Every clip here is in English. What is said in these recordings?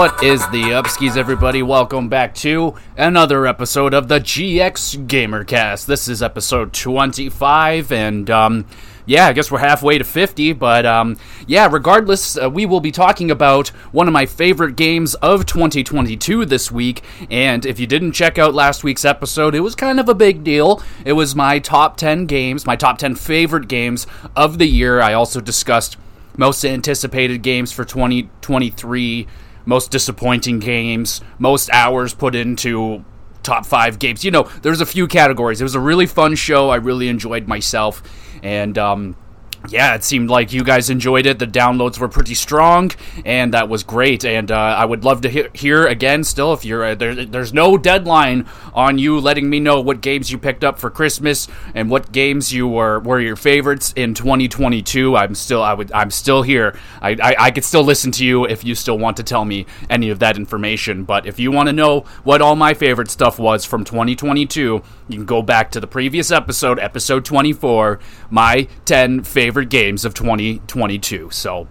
What is the upskis, everybody? Welcome back to another episode of the GX Gamercast. This is episode 25, and um, yeah, I guess we're halfway to 50, but um, yeah, regardless, uh, we will be talking about one of my favorite games of 2022 this week. And if you didn't check out last week's episode, it was kind of a big deal. It was my top 10 games, my top 10 favorite games of the year. I also discussed most anticipated games for 2023 most disappointing games, most hours put into top five games. You know, there's a few categories. It was a really fun show. I really enjoyed myself, and um, yeah, it seemed like you guys enjoyed it. The downloads were pretty strong, and that was great. And uh, I would love to he- hear again. Still, if you're uh, there, there's no deadline on you letting me know what games you picked up for Christmas and what games you were were your favorites in 2022. I'm still I would I'm still here. I, I I could still listen to you if you still want to tell me any of that information. But if you want to know what all my favorite stuff was from 2022, you can go back to the previous episode, episode 24, my 10 favorite favorite games of 2022. So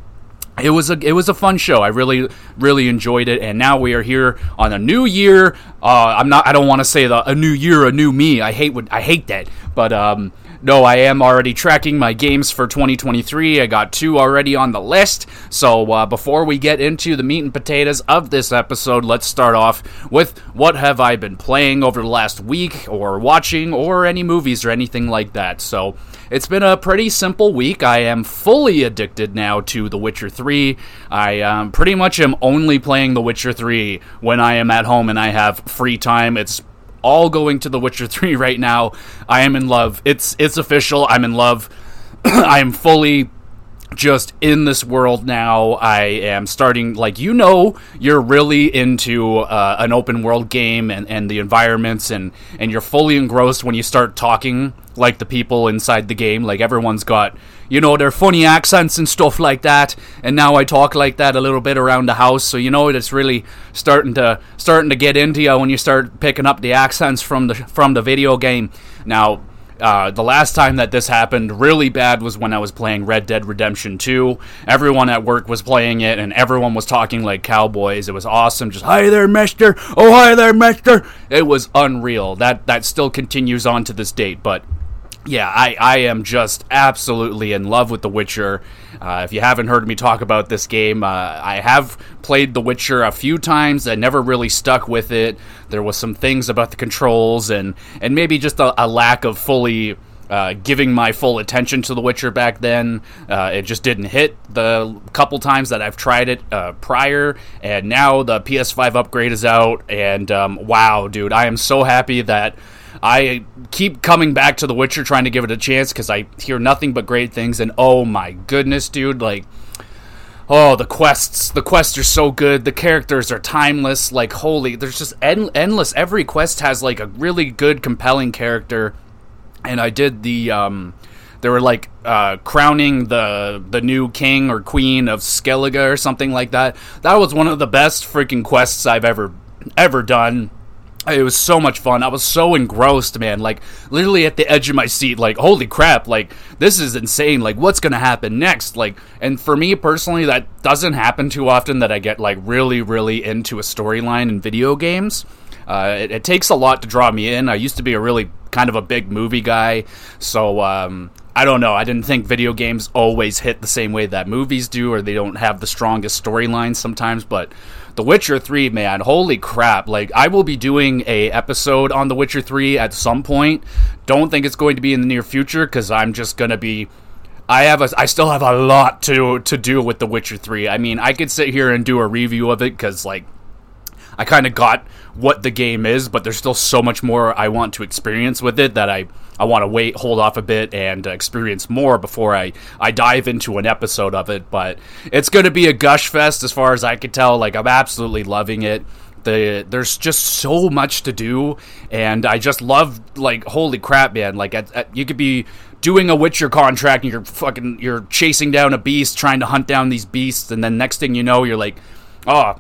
it was a it was a fun show. I really really enjoyed it, and now we are here on a new year. Uh, I'm not. I don't want to say the a new year, a new me. I hate what I hate that, but um, no, I am already tracking my games for 2023. I got two already on the list. So uh, before we get into the meat and potatoes of this episode, let's start off with what have I been playing over the last week, or watching, or any movies or anything like that. So it's been a pretty simple week. I am fully addicted now to The Witcher 3. I um, pretty much am only playing The Witcher 3 when I am at home and I have free time. It's all going to The Witcher 3 right now. I am in love. It's it's official. I'm in love. I am fully just in this world now. I am starting, like, you know, you're really into uh, an open world game and, and the environments, and, and you're fully engrossed when you start talking like the people inside the game. Like, everyone's got, you know, their funny accents and stuff like that. And now I talk like that a little bit around the house, so you know it's really starting to starting to get into you when you start picking up the accents from the from the video game. Now, uh, the last time that this happened really bad was when I was playing Red Dead Redemption 2. Everyone at work was playing it, and everyone was talking like cowboys. It was awesome. Just hi there, Mister. Oh, hi there, Mister. It was unreal. That that still continues on to this date, but yeah, I, I am just absolutely in love with The Witcher. Uh, if you haven't heard me talk about this game, uh, I have played The Witcher a few times. I never really stuck with it. There was some things about the controls and and maybe just a, a lack of fully. Uh, giving my full attention to The Witcher back then. Uh, it just didn't hit the couple times that I've tried it uh, prior, and now the PS5 upgrade is out, and um, wow, dude, I am so happy that I keep coming back to The Witcher trying to give it a chance because I hear nothing but great things. And oh my goodness, dude, like. Oh, the quests. The quests are so good. The characters are timeless. Like, holy, there's just end- endless. Every quest has, like, a really good, compelling character. And I did the, um, they were like uh, crowning the the new king or queen of Skellige or something like that. That was one of the best freaking quests I've ever ever done. It was so much fun. I was so engrossed, man. Like literally at the edge of my seat. Like holy crap! Like this is insane. Like what's gonna happen next? Like and for me personally, that doesn't happen too often. That I get like really, really into a storyline in video games. Uh, it, it, takes a lot to draw me in. I used to be a really kind of a big movie guy, so um, I don't know. I didn't think video games always hit the same way that movies do, or they don't have the strongest storylines sometimes. But The Witcher 3, man, holy crap. Like, I will be doing a episode on The Witcher 3 at some point. Don't think it's going to be in the near future, because I'm just to be. I have a, I still have a lot to to do with The Witcher 3. I mean, I could sit here and do a review of it because like I kind of got what the game is, but there's still so much more I want to experience with it that I, I want to wait, hold off a bit, and experience more before I, I dive into an episode of it. But it's going to be a gush fest as far as I can tell. Like, I'm absolutely loving it. The, there's just so much to do, and I just love, like, holy crap, man. Like, at, at, you could be doing a Witcher contract and you're fucking, you're chasing down a beast, trying to hunt down these beasts, and then next thing you know, you're like, oh,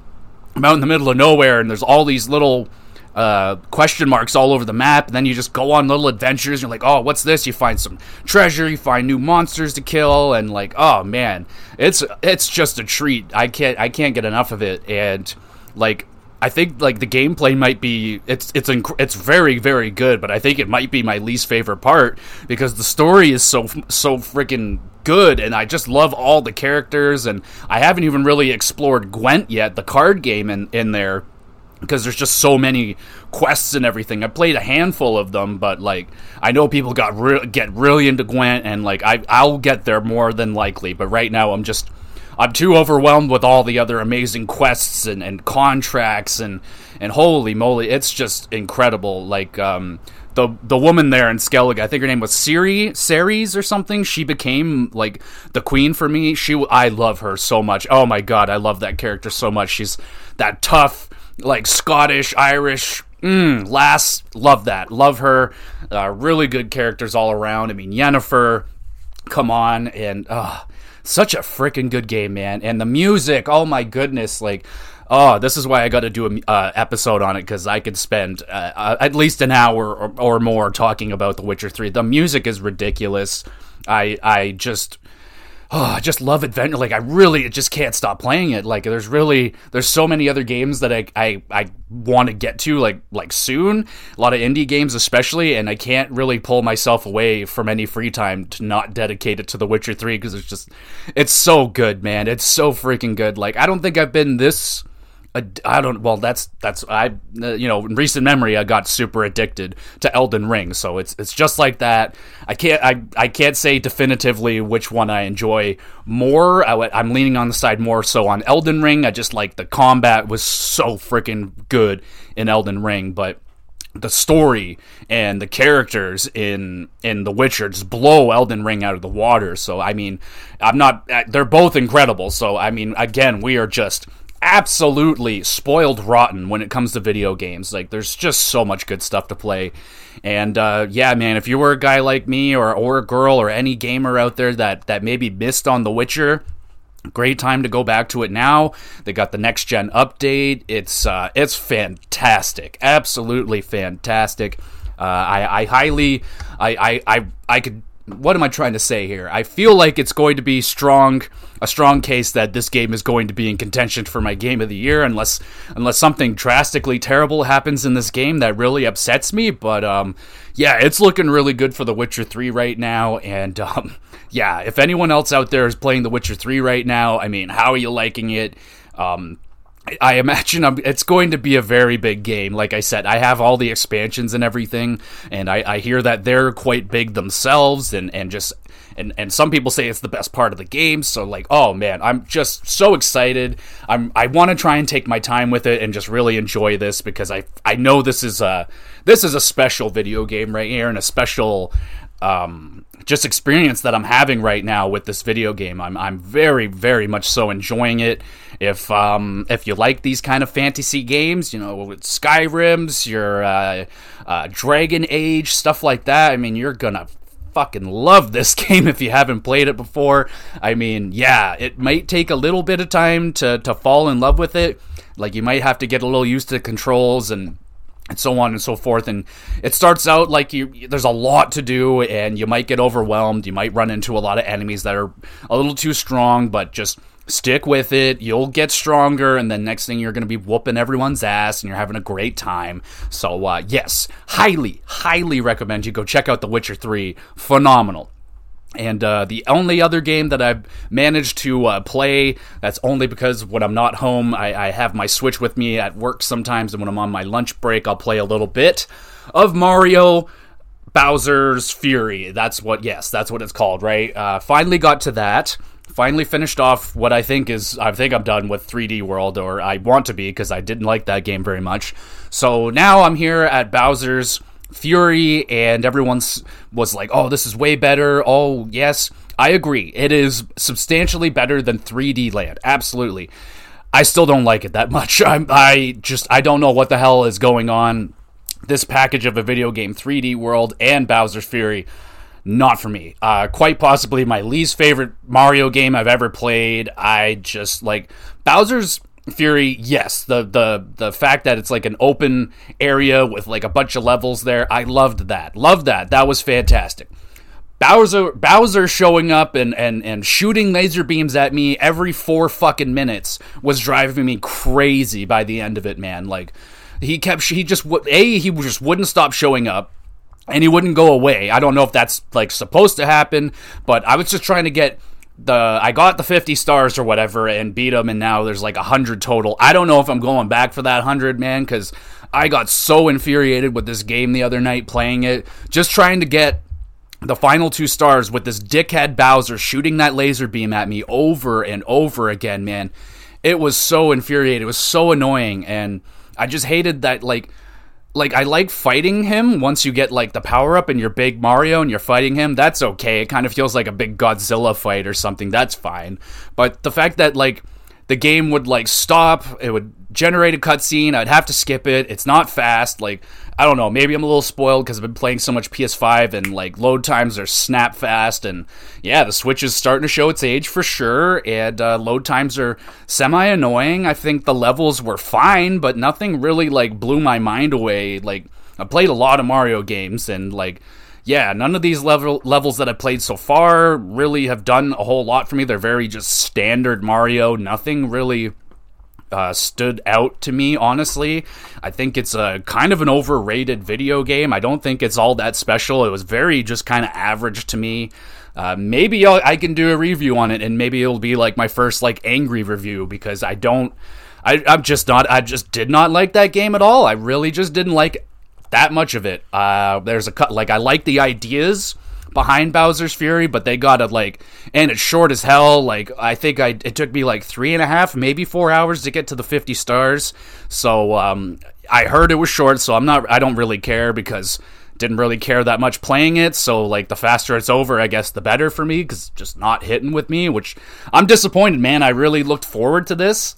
I'm out in the middle of nowhere and there's all these little uh, question marks all over the map. And then you just go on little adventures. You're like, oh, what's this? You find some treasure. You find new monsters to kill, and like, oh man, it's it's just a treat. I can't I can't get enough of it. And like I think like the gameplay might be it's it's inc- it's very very good, but I think it might be my least favorite part because the story is so so freaking good and I just love all the characters and I haven't even really explored Gwent yet, the card game in in there because there's just so many quests and everything. I played a handful of them, but like I know people got re- get really into Gwent and like I I'll get there more than likely, but right now I'm just I'm too overwhelmed with all the other amazing quests and, and contracts and and holy moly, it's just incredible. Like um, the the woman there in Skellige, I think her name was Siri Ceres or something. She became like the queen for me. She I love her so much. Oh my god, I love that character so much. She's that tough, like Scottish, Irish. Mm, lass, love that. Love her. Uh, really good characters all around. I mean, Yennefer, come on, and uh, such a freaking good game, man. And the music, oh my goodness, like oh, this is why I got to do an uh, episode on it because I could spend uh, uh, at least an hour or, or, more talking about The Witcher Three. The music is ridiculous. I I just. Oh, I just love adventure. Like I really just can't stop playing it. Like there's really there's so many other games that I I, I want to get to like like soon. A lot of indie games especially, and I can't really pull myself away from any free time to not dedicate it to The Witcher Three because it's just it's so good, man. It's so freaking good. Like I don't think I've been this I don't. Well, that's that's I. You know, in recent memory, I got super addicted to Elden Ring. So it's it's just like that. I can't I I can't say definitively which one I enjoy more. I, I'm leaning on the side more so on Elden Ring. I just like the combat was so freaking good in Elden Ring, but the story and the characters in in The Witcher just blow Elden Ring out of the water. So I mean, I'm not. They're both incredible. So I mean, again, we are just absolutely spoiled rotten when it comes to video games. Like, there's just so much good stuff to play. And uh, yeah, man, if you were a guy like me or or a girl or any gamer out there that that maybe missed on The Witcher, great time to go back to it now. They got the next gen update. It's uh, it's fantastic, absolutely fantastic. Uh, I, I highly, I, I, I, I could what am I trying to say here? I feel like it's going to be strong, a strong case that this game is going to be in contention for my game of the year, unless unless something drastically terrible happens in this game that really upsets me. But um, yeah, it's looking really good for The Witcher Three right now, and um, yeah, if anyone else out there is playing The Witcher Three right now, I mean, how are you liking it? Um, I imagine I'm, it's going to be a very big game. Like I said, I have all the expansions and everything, and I, I hear that they're quite big themselves, and, and just and and some people say it's the best part of the game. So like, oh man, I'm just so excited. I'm I want to try and take my time with it and just really enjoy this because I I know this is a this is a special video game right here and a special um, just experience that I'm having right now with this video game. I'm I'm very very much so enjoying it. If um if you like these kind of fantasy games, you know, with Skyrim's, your uh, uh, Dragon Age stuff like that, I mean, you're gonna fucking love this game if you haven't played it before. I mean, yeah, it might take a little bit of time to to fall in love with it. Like you might have to get a little used to the controls and and so on and so forth and it starts out like you there's a lot to do and you might get overwhelmed you might run into a lot of enemies that are a little too strong but just stick with it you'll get stronger and then next thing you're going to be whooping everyone's ass and you're having a great time so uh, yes highly highly recommend you go check out the witcher 3 phenomenal and uh, the only other game that I've managed to uh, play, that's only because when I'm not home, I, I, have my Switch with me at work sometimes, and when I'm on my lunch break, I'll play a little bit of Mario Bowser's Fury. That's what, yes, that's what it's called, right? Uh, finally got to that. Finally finished off what I think is, I think I'm done with 3D World, or I want to be because I didn't like that game very much. So now I'm here at Bowser's Fury, and everyone's was like, "Oh, this is way better." Oh, yes, I agree. It is substantially better than 3D Land. Absolutely. I still don't like it that much. I'm, I just I don't know what the hell is going on. This package of a video game, 3D World and Bowser's Fury, not for me. Uh, quite possibly my least favorite Mario game I've ever played. I just like Bowser's Fury, yes, the the the fact that it's like an open area with like a bunch of levels there, I loved that. Loved that. That was fantastic. Bowser Bowser showing up and, and, and shooting laser beams at me every four fucking minutes was driving me crazy by the end of it, man. Like he kept he just a he just wouldn't stop showing up and he wouldn't go away. I don't know if that's like supposed to happen, but I was just trying to get the I got the 50 stars or whatever and beat him and now there's like 100 total. I don't know if I'm going back for that 100 man cuz I got so infuriated with this game the other night playing it just trying to get the final two stars with this dickhead Bowser shooting that laser beam at me over and over again, man. It was so infuriating. It was so annoying and I just hated that like like I like fighting him once you get like the power up and you're big Mario and you're fighting him. That's okay. It kind of feels like a big Godzilla fight or something. That's fine. But the fact that like the game would like stop, it would generate a cutscene. I'd have to skip it. It's not fast. Like I don't know. Maybe I'm a little spoiled because I've been playing so much PS5 and like load times are snap fast. And yeah, the Switch is starting to show its age for sure. And uh, load times are semi annoying. I think the levels were fine, but nothing really like blew my mind away. Like I played a lot of Mario games and like yeah, none of these level levels that I've played so far really have done a whole lot for me. They're very just standard Mario. Nothing really uh, stood out to me, honestly. I think it's a kind of an overrated video game. I don't think it's all that special. It was very just kind of average to me. Uh, maybe I'll, I can do a review on it, and maybe it'll be like my first like angry review because I don't. I, I'm just not. I just did not like that game at all. I really just didn't like that much of it. Uh, there's a cut. Like I like the ideas behind Bowser's Fury, but they got it like, and it's short as hell. Like I think I it took me like three and a half, maybe four hours to get to the fifty stars. So um, I heard it was short, so I'm not. I don't really care because didn't really care that much playing it. So like the faster it's over, I guess the better for me because just not hitting with me. Which I'm disappointed, man. I really looked forward to this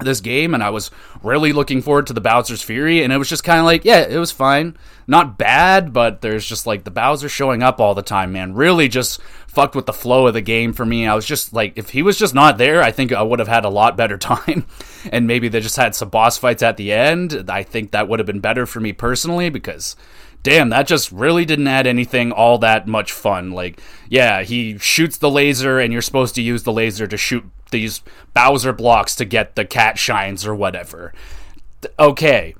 this game and I was really looking forward to the Bowser's Fury and it was just kind of like yeah it was fine. Not bad but there's just like the Bowser showing up all the time man really just fucked with the flow of the game for me. I was just like if he was just not there I think I would have had a lot better time and maybe they just had some boss fights at the end. I think that would have been better for me personally because damn, that just really didn't add anything all that much fun. Like, yeah, he shoots the laser, and you're supposed to use the laser to shoot these Bowser blocks to get the cat shines or whatever. Okay,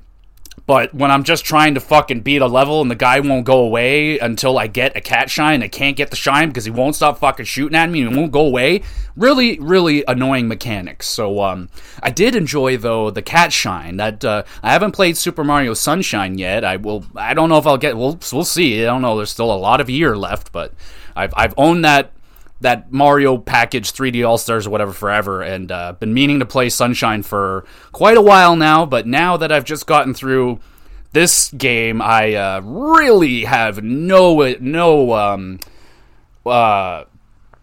but when I'm just trying to fucking beat a level and the guy won't go away until I get a cat shine, I can't get the shine because he won't stop fucking shooting at me and won't go away. Really, really annoying mechanics. So, um, I did enjoy though the cat shine. That uh, I haven't played Super Mario Sunshine yet. I will. I don't know if I'll get. We'll we'll see. I don't know. There's still a lot of year left, but I've I've owned that that Mario package 3D All Stars or whatever forever, and uh, been meaning to play Sunshine for quite a while now. But now that I've just gotten through this game, I uh, really have no no um, uh,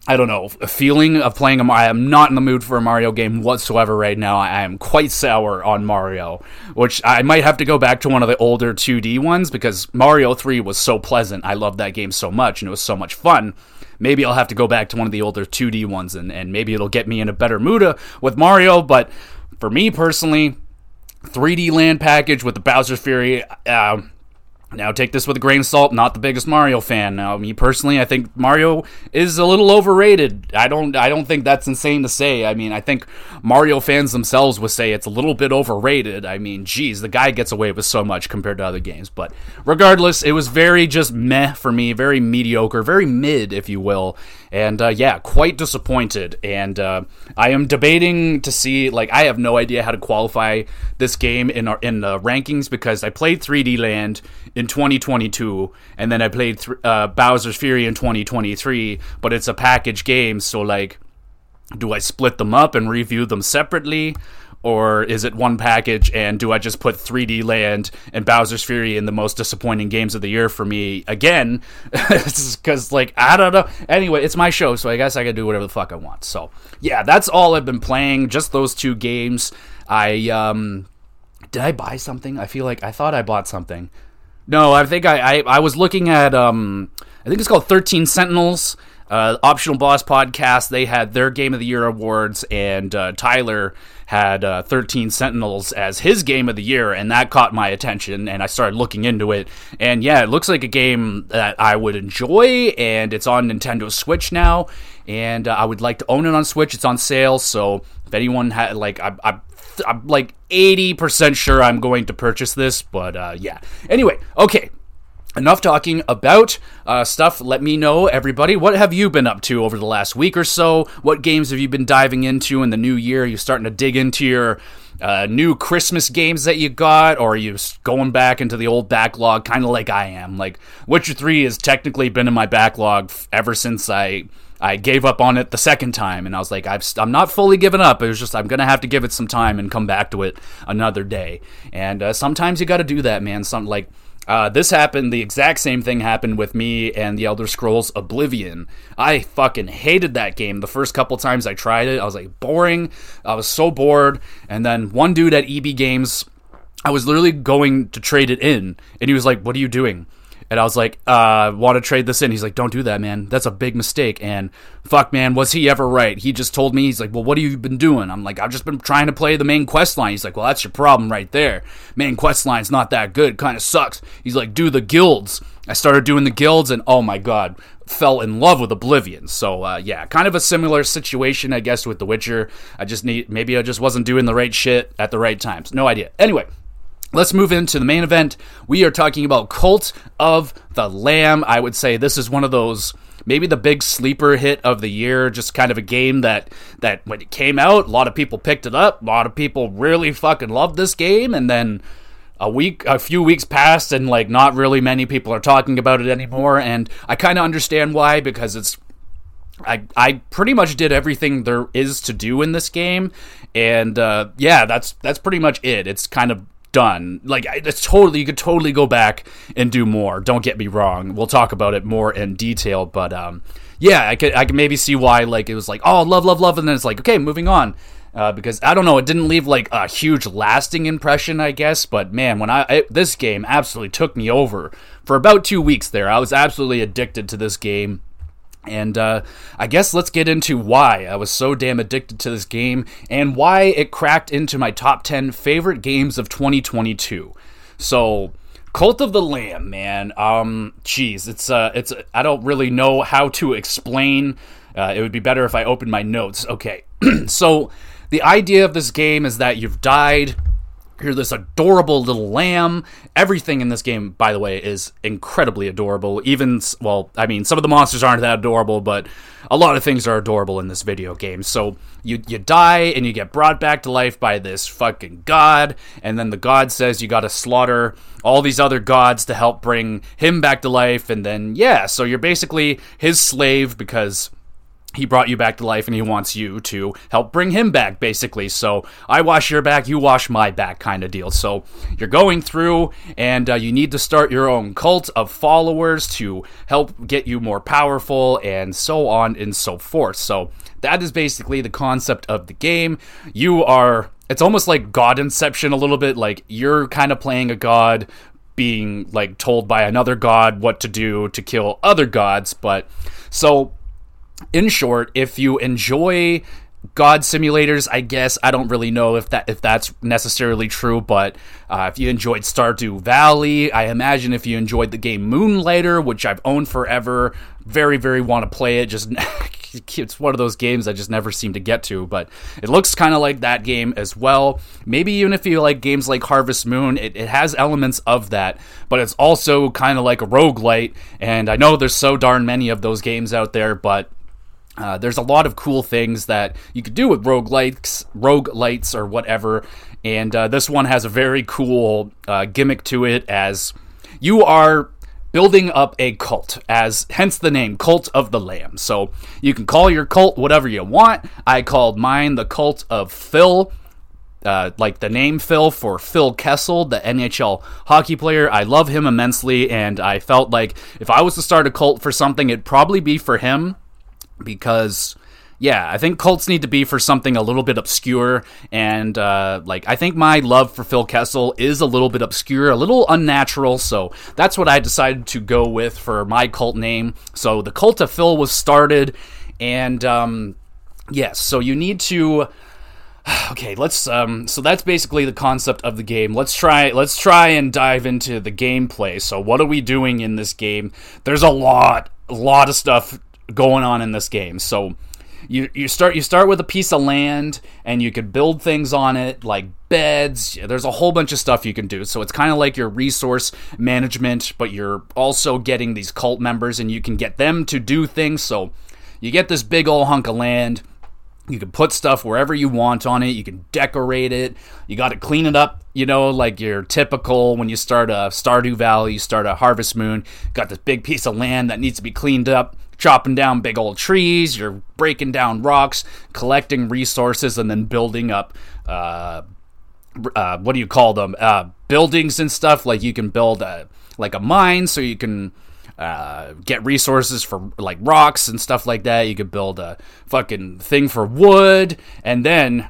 I don't know, a feeling of playing a. I am not in the mood for a Mario game whatsoever right now. I am quite sour on Mario, which I might have to go back to one of the older 2D ones because Mario 3 was so pleasant. I loved that game so much and it was so much fun maybe I'll have to go back to one of the older 2D ones and, and maybe it'll get me in a better mood uh, with Mario. But for me personally, 3D land package with the Bowser Fury, uh, now, take this with a grain of salt. Not the biggest Mario fan. Now, me personally, I think Mario is a little overrated. I don't. I don't think that's insane to say. I mean, I think Mario fans themselves would say it's a little bit overrated. I mean, geez, the guy gets away with so much compared to other games. But regardless, it was very just meh for me. Very mediocre. Very mid, if you will and uh, yeah, quite disappointed. And uh, I am debating to see like I have no idea how to qualify this game in our in the rankings because I played 3D Land in 2022, and then I played th- uh, Bowser's Fury in 2023, but it's a package game, so like. Do I split them up and review them separately? or is it one package and do I just put 3D Land and Bowser's Fury in the most disappointing games of the year for me again? Because, like, I don't know. Anyway, it's my show, so I guess I can do whatever the fuck I want. So, yeah, that's all I've been playing, just those two games. I, um, did I buy something? I feel like I thought I bought something. No, I think I, I, I was looking at, um, I think it's called 13 Sentinels. uh, Optional Boss podcast, they had their Game of the Year awards, and uh, Tyler had uh, 13 Sentinels as his Game of the Year, and that caught my attention, and I started looking into it. And yeah, it looks like a game that I would enjoy, and it's on Nintendo Switch now, and uh, I would like to own it on Switch. It's on sale, so if anyone had, like, I, I I'm like 80% sure I'm going to purchase this, but uh, yeah. Anyway, okay, enough talking about uh, stuff. Let me know, everybody, what have you been up to over the last week or so? What games have you been diving into in the new year? Are you starting to dig into your uh, new Christmas games that you got, or are you going back into the old backlog, kind of like I am? Like Witcher Three has technically been in my backlog ever since I. I gave up on it the second time, and I was like, i am not fully given up. It was just I'm gonna have to give it some time and come back to it another day. And uh, sometimes you got to do that, man. Some like uh, this happened, the exact same thing happened with me and the Elder Scrolls Oblivion. I fucking hated that game. The first couple times I tried it, I was like, boring. I was so bored. And then one dude at EB Games, I was literally going to trade it in, and he was like, What are you doing? And I was like, uh, want to trade this in? He's like, don't do that, man. That's a big mistake. And fuck, man, was he ever right? He just told me, he's like, well, what have you been doing? I'm like, I've just been trying to play the main quest line. He's like, well, that's your problem right there. Main quest line's not that good. Kind of sucks. He's like, do the guilds. I started doing the guilds, and oh my god, fell in love with Oblivion. So uh, yeah, kind of a similar situation, I guess, with The Witcher. I just need maybe I just wasn't doing the right shit at the right times. No idea. Anyway, Let's move into the main event. We are talking about Cult of the Lamb. I would say this is one of those maybe the big sleeper hit of the year, just kind of a game that that when it came out, a lot of people picked it up. A lot of people really fucking loved this game and then a week a few weeks passed and like not really many people are talking about it anymore and I kind of understand why because it's I I pretty much did everything there is to do in this game and uh, yeah, that's that's pretty much it. It's kind of done. Like it's totally you could totally go back and do more. Don't get me wrong. We'll talk about it more in detail, but um, yeah, I could I could maybe see why like it was like oh love love love, and then it's like okay moving on. Uh, because I don't know, it didn't leave like a huge lasting impression, I guess. But man, when I, I this game absolutely took me over for about two weeks there. I was absolutely addicted to this game. And uh, I guess let's get into why I was so damn addicted to this game and why it cracked into my top 10 favorite games of 2022. So, Cult of the Lamb, man. Um, geez, it's uh, it's I don't really know how to explain. Uh, it would be better if I opened my notes. Okay, so the idea of this game is that you've died you're this adorable little lamb. Everything in this game, by the way, is incredibly adorable. Even, well, I mean, some of the monsters aren't that adorable, but a lot of things are adorable in this video game. So you you die and you get brought back to life by this fucking god, and then the god says you got to slaughter all these other gods to help bring him back to life, and then yeah, so you're basically his slave because he brought you back to life and he wants you to help bring him back basically. So i wash your back you wash my back kind of deal. So you're going through and uh, you need to start your own cult of followers to help get you more powerful and so on and so forth. So that is basically the concept of the game. You are it's almost like god inception a little bit like you're kind of playing a god being like told by another god what to do to kill other gods but so in short, if you enjoy god simulators i guess i don't really know if that if that's necessarily true but uh, if you enjoyed stardew valley i imagine if you enjoyed the game moonlighter which i've owned forever very very want to play it just it's one of those games i just never seem to get to but it looks kind of like that game as well. Maybe even if you like games like harvest moon it, it has elements of that but it's also kind of like a roguelite and i know there's so darn many of those games out there but uh, there's a lot of cool things that you could do with rogue lights, rogue lights or whatever, and uh, this one has a very cool uh, gimmick to it as you are building up a cult, as hence the name Cult of the Lamb. So you can call your cult whatever you want. I called mine the Cult of Phil. Uh, like the name Phil for Phil Kessel, the NHL hockey player. I love him immensely, and I felt like if I was to start a cult for something, it'd probably be for him because yeah, I think cults need to be for something a little bit obscure, and uh, like I think my love for Phil Kessel is a little bit obscure, a little unnatural. So that's what I decided to go with for my cult name. So the cult of Phil was started, and um, yes, so you need to. Okay, let's. Um, so that's basically the concept of the game. Let's try. Let's try and dive into the gameplay. So what are we doing in this game? There's a lot, a lot of stuff going on in this game. So you you start you start with a piece of land and you could build things on it like beds there's a whole bunch of stuff you can do so it's kind of like your resource management but you're also getting these cult members and you can get them to do things so you get this big old hunk of land you can put stuff wherever you want on it. You can decorate it. You got to clean it up, you know, like your typical when you start a Stardew Valley, you start a Harvest Moon. Got this big piece of land that needs to be cleaned up chopping down big old trees, you're breaking down rocks, collecting resources, and then building up. Uh, uh, what do you call them? Uh, buildings and stuff. Like you can build a like a mine, so you can uh, get resources for like rocks and stuff like that. You could build a fucking thing for wood, and then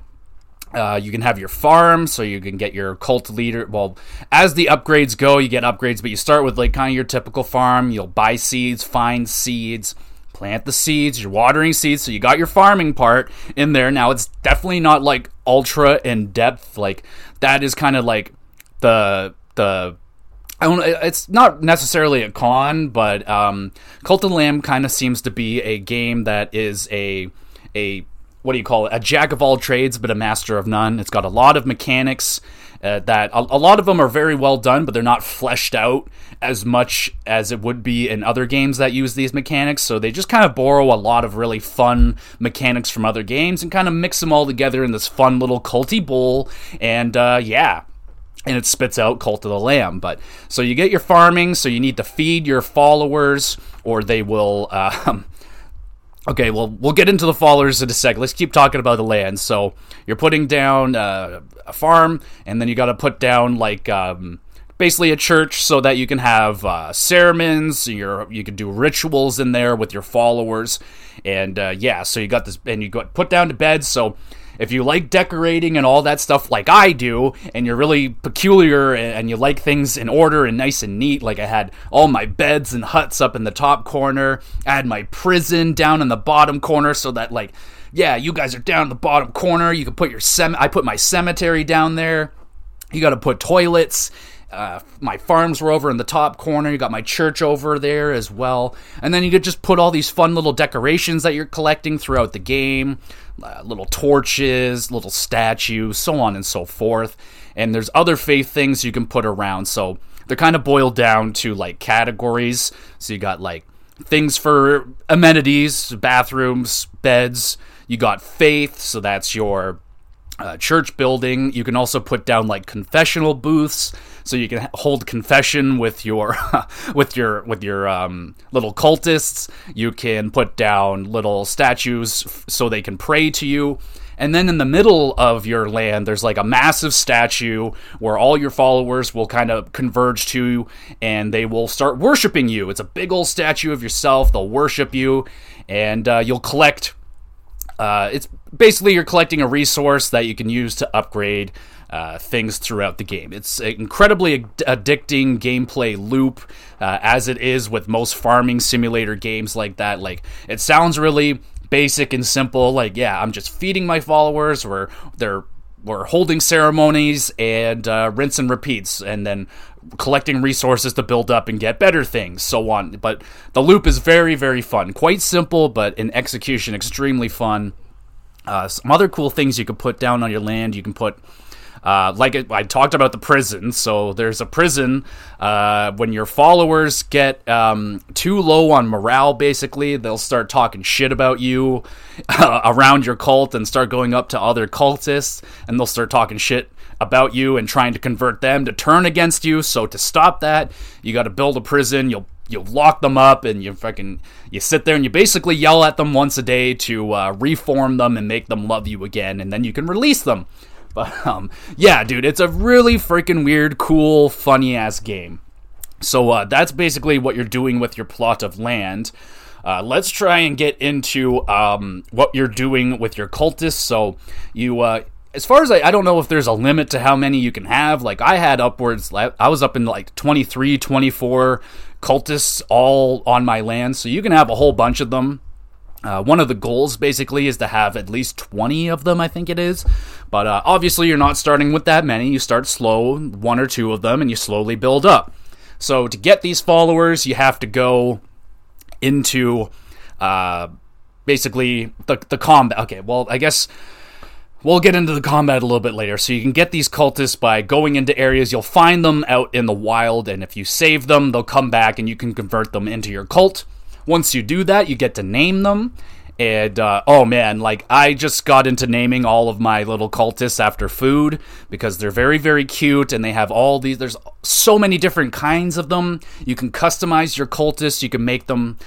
uh, you can have your farm, so you can get your cult leader. Well, as the upgrades go, you get upgrades, but you start with like kind of your typical farm. You'll buy seeds, find seeds, plant the seeds. You're watering seeds, so you got your farming part in there. Now it's definitely not like ultra in depth. Like that is kind of like the the I don't. It's not necessarily a con, but um, Cult of Lamb kind of seems to be a game that is a a what do you call it? A jack of all trades, but a master of none. It's got a lot of mechanics uh, that a, a, lot of them are very well done, but they're not fleshed out as much as it would be in other games that use these mechanics. So they just kind of borrow a lot of really fun mechanics from other games and kind of mix them all together in this fun little culty bowl. And uh, yeah, and it spits out Cult of the Lamb. But so you get your farming, so you need to feed your followers, or they will. Uh, Okay, well, we'll get into the followers in a sec. Let's keep talking about the land. So you're putting down uh, a farm, and then you got to put down like um, basically a church so that you can have uh, sermons. Your you can do rituals in there with your followers, and uh, yeah. So you got this, and you got put down to bed. So if you like decorating and all that stuff like I do, and you're really peculiar and you like things in order and nice and neat, like I had all my beds and huts up in the top corner, I had my prison down in the bottom corner so that like yeah, you guys are down in the bottom corner. You can put your sem I put my cemetery down there. You got to put toilets uh, my farms were over in the top corner. You got my church over there as well. And then you could just put all these fun little decorations that you're collecting throughout the game uh, little torches, little statues, so on and so forth. And there's other faith things you can put around. So they're kind of boiled down to like categories. So you got like things for amenities, bathrooms, beds. You got faith, so that's your uh, church building. You can also put down like confessional booths so you can hold confession with your with your with your um, little cultists. You can put down little statues so they can pray to you. And then in the middle of your land, there's like a massive statue where all your followers will kind of converge to and they will start worshiping you. It's a big old statue of yourself. They'll worship you, and uh, you'll collect. Uh, it's basically you're collecting a resource that you can use to upgrade uh, things throughout the game. It's an incredibly addicting gameplay loop, uh, as it is with most farming simulator games like that. Like, it sounds really basic and simple. Like, yeah, I'm just feeding my followers, or they're we're holding ceremonies and uh, rinse and repeats, and then collecting resources to build up and get better things, so on. But the loop is very, very fun. Quite simple, but in execution, extremely fun. Uh, some other cool things you can put down on your land. You can put uh, like I talked about the prison, so there's a prison. Uh, when your followers get um, too low on morale, basically, they'll start talking shit about you uh, around your cult and start going up to other cultists, and they'll start talking shit about you and trying to convert them to turn against you. So to stop that, you got to build a prison. You'll you lock them up and you fucking you sit there and you basically yell at them once a day to uh, reform them and make them love you again, and then you can release them. But um, yeah, dude, it's a really freaking weird, cool, funny ass game. So uh, that's basically what you're doing with your plot of land. uh, let's try and get into um, what you're doing with your cultists. So you, uh, as far as I, I don't know if there's a limit to how many you can have. Like I had upwards, I was up in like 23, 24 cultists all on my land, so you can have a whole bunch of them. Uh, one of the goals basically is to have at least 20 of them, I think it is. But uh, obviously, you're not starting with that many. You start slow, one or two of them, and you slowly build up. So, to get these followers, you have to go into uh, basically the, the combat. Okay, well, I guess we'll get into the combat a little bit later. So, you can get these cultists by going into areas. You'll find them out in the wild, and if you save them, they'll come back and you can convert them into your cult. Once you do that, you get to name them. And uh, oh man, like I just got into naming all of my little cultists after food because they're very, very cute and they have all these. There's so many different kinds of them. You can customize your cultists, you can make them.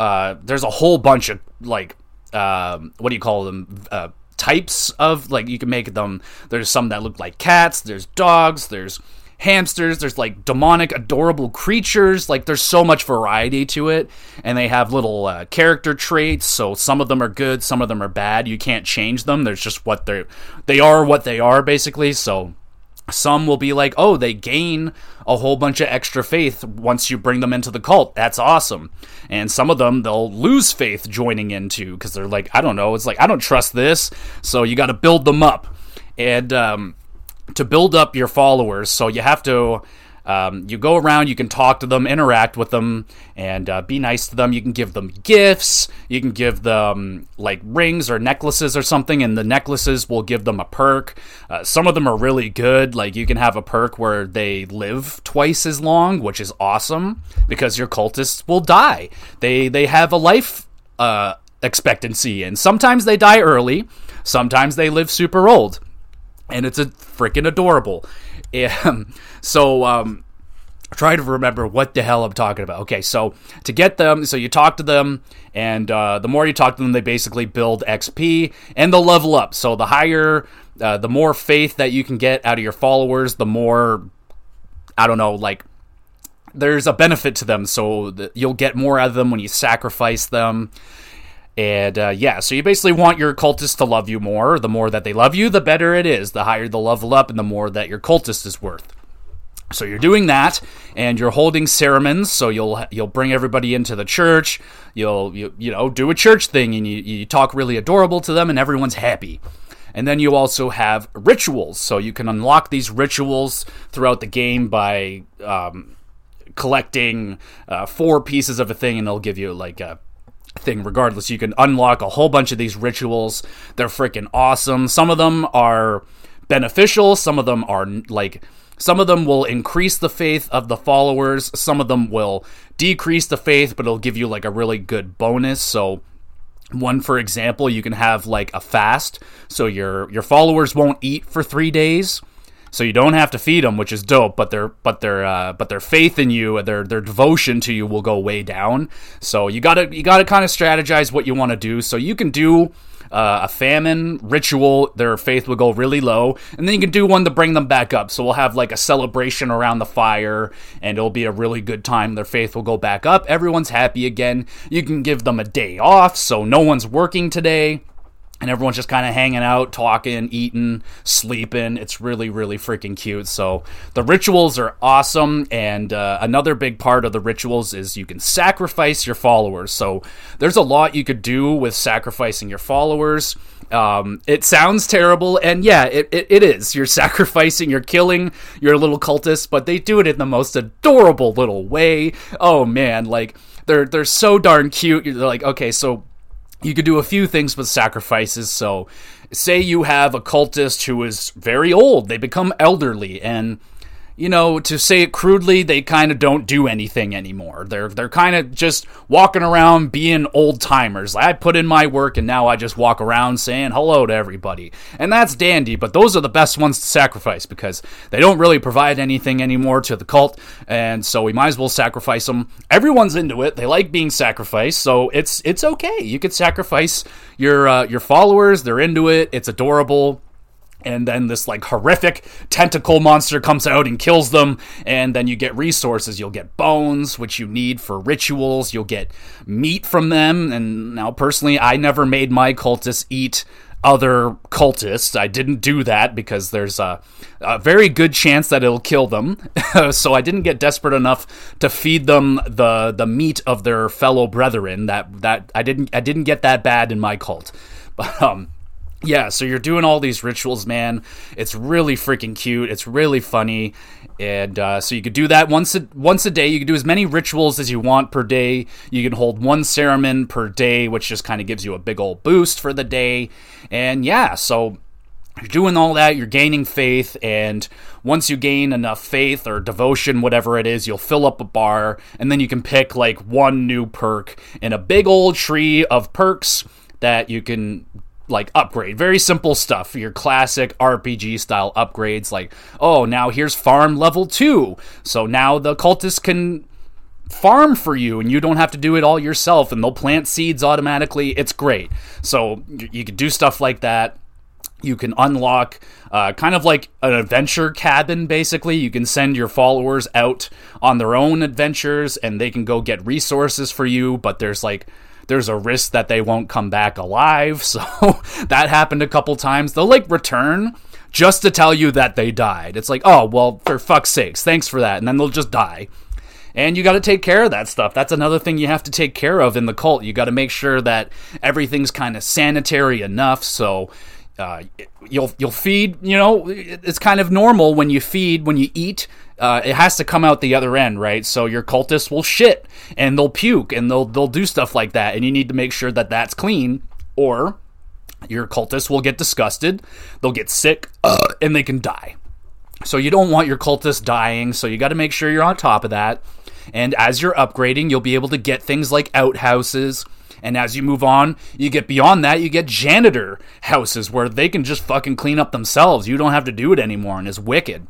Uh, there's a whole bunch of like, uh, what do you call them? Uh, types of like you can make them. There's some that look like cats, there's dogs, there's hamsters, there's like demonic, adorable creatures. Like there's so much variety to it, and they have little uh, character traits. So some of them are good, some of them are bad. You can't change them. There's just what they're they are what they are basically. So some will be like, oh, they gain a whole bunch of extra faith once you bring them into the cult. That's awesome. And some of them, they'll lose faith joining into because they're like, I don't know. It's like, I don't trust this. So you got to build them up. And um, to build up your followers. So you have to. Um, you go around, you can talk to them, interact with them, and uh, be nice to them. You can give them gifts. You can give them like rings or necklaces or something, and the necklaces will give them a perk. Uh, some of them are really good. Like you can have a perk where they live twice as long, which is awesome because your cultists will die. They they have a life uh, expectancy, and sometimes they die early. Sometimes they live super old and it's a freaking adorable. And so um, try to remember what the hell I'm talking about. Okay, so to get them, so you talk to them, and uh, the more you talk to them, they basically build XP and they'll level up. So the higher, uh, the more faith that you can get out of your followers, the more, I don't know, like there's a benefit to them. So you'll get more out of them when you sacrifice them. And uh, yeah, so you basically want your cultist to love you more. The more that they love you, the better it is. The higher the level up, and the more that your cultist is worth. So you're doing that, and you're holding ceremonies. So you'll you'll bring everybody into the church. You'll you, you know do a church thing, and you, you talk really adorable to them, and everyone's happy. And then you also have rituals. So you can unlock these rituals throughout the game by um, collecting uh, four pieces of a thing, and they'll give you like a thing regardless. You can unlock a whole bunch of these rituals. They're freaking awesome. Some of them are beneficial. Some of them are like some of them will increase the faith of the followers. Some of them will decrease the faith but it'll give you like a really good bonus. So one for example you can have like a fast. So your your followers won't eat for 3 days so you don't have to feed them, which is dope. But their but their uh, but their faith in you, their their devotion to you will go way down. So you gotta you gotta kind of strategize what you want to do. So you can do. Uh, a famine ritual, their faith will go really low, and then you can do one to bring them back up. So we'll have like a celebration around the fire, and it'll be a really good time. Their faith will go back up. Everyone's happy again. You can give them a day off, so no one's working today and everyone's just kind of hanging out, talking, eating, sleeping. It's really, really freaking cute. So the rituals are awesome, and uh, another big part of the rituals is you can sacrifice your followers. So there's a lot you could do with sacrificing your followers. Um, it sounds terrible, and yeah, it, it, it is. You're sacrificing, you're killing your little cultists, but they do it in the most adorable little way. Oh man, like they're they're so darn cute. You're like, okay, so you could do a few things with sacrifices. So, say you have a cultist who is very old, they become elderly, and you know, to say it crudely, they kind of don't do anything anymore. They're they're kind of just walking around being old timers. I put in my work and now I just walk around saying hello to everybody. And that's dandy, but those are the best ones to sacrifice because they don't really provide anything anymore to the cult, and so we might as well sacrifice them. Everyone's into it. They like being sacrificed, so it's it's okay. You could sacrifice your uh, your followers. They're into it. It's adorable and then this like horrific tentacle monster comes out and kills them and then you get resources. You'll get bones which you need for rituals. You'll get meat from them. And now personally i never made my cultists eat other cultists. I didn't do that because there's a, a very good chance that it'll kill them. So i didn't get desperate enough to feed them the the meat of their fellow brethren. That that i didn't i didn't get that bad in my cult. But um yeah, so you're doing all these rituals, man. It's really freaking cute. It's really funny, and uh, so you could do that once a, once a day. You can do as many rituals as you want per day. You can hold one ceremony per day, which just kind of gives you a big old boost for the day. And yeah, so you're doing all that. You're gaining faith, and once you gain enough faith or devotion, whatever it is, you'll fill up a bar, and then you can pick like one new perk in a big old tree of perks that you can like upgrade. Very simple stuff. Your classic RPG style upgrades like, oh, now here's farm level 2. So now the cultists can farm for you and you don't have to do it all yourself and they'll plant seeds automatically. It's great. So you can do stuff like that. You can unlock uh, kind of like an adventure cabin, basically. You can send your followers out on their own adventures and they can go get resources for you, but there's like there's a risk that they won't come back alive. So that happened a couple times. They'll like return just to tell you that they died. It's like, oh, well, for fuck's sakes, thanks for that. And then they'll just die. And you got to take care of that stuff. That's another thing you have to take care of in the cult. You got to make sure that everything's kind of sanitary enough. So uh, you'll you'll feed. You know, it's kind of normal when you feed when you eat uh, it has to come out the other end, right? So your cultists will shit and they'll puke and they'll they'll do stuff like that, and you need to make sure that that's clean, or your cultists will get disgusted, they'll get sick, uh, and they can die. So you don't want your cultists dying, so you got to make sure you're on top of that. And as you're upgrading, you'll be able to get things like outhouses. And as you move on, you get beyond that, you get janitor houses where they can just fucking clean up themselves. You don't have to do it anymore, and it's wicked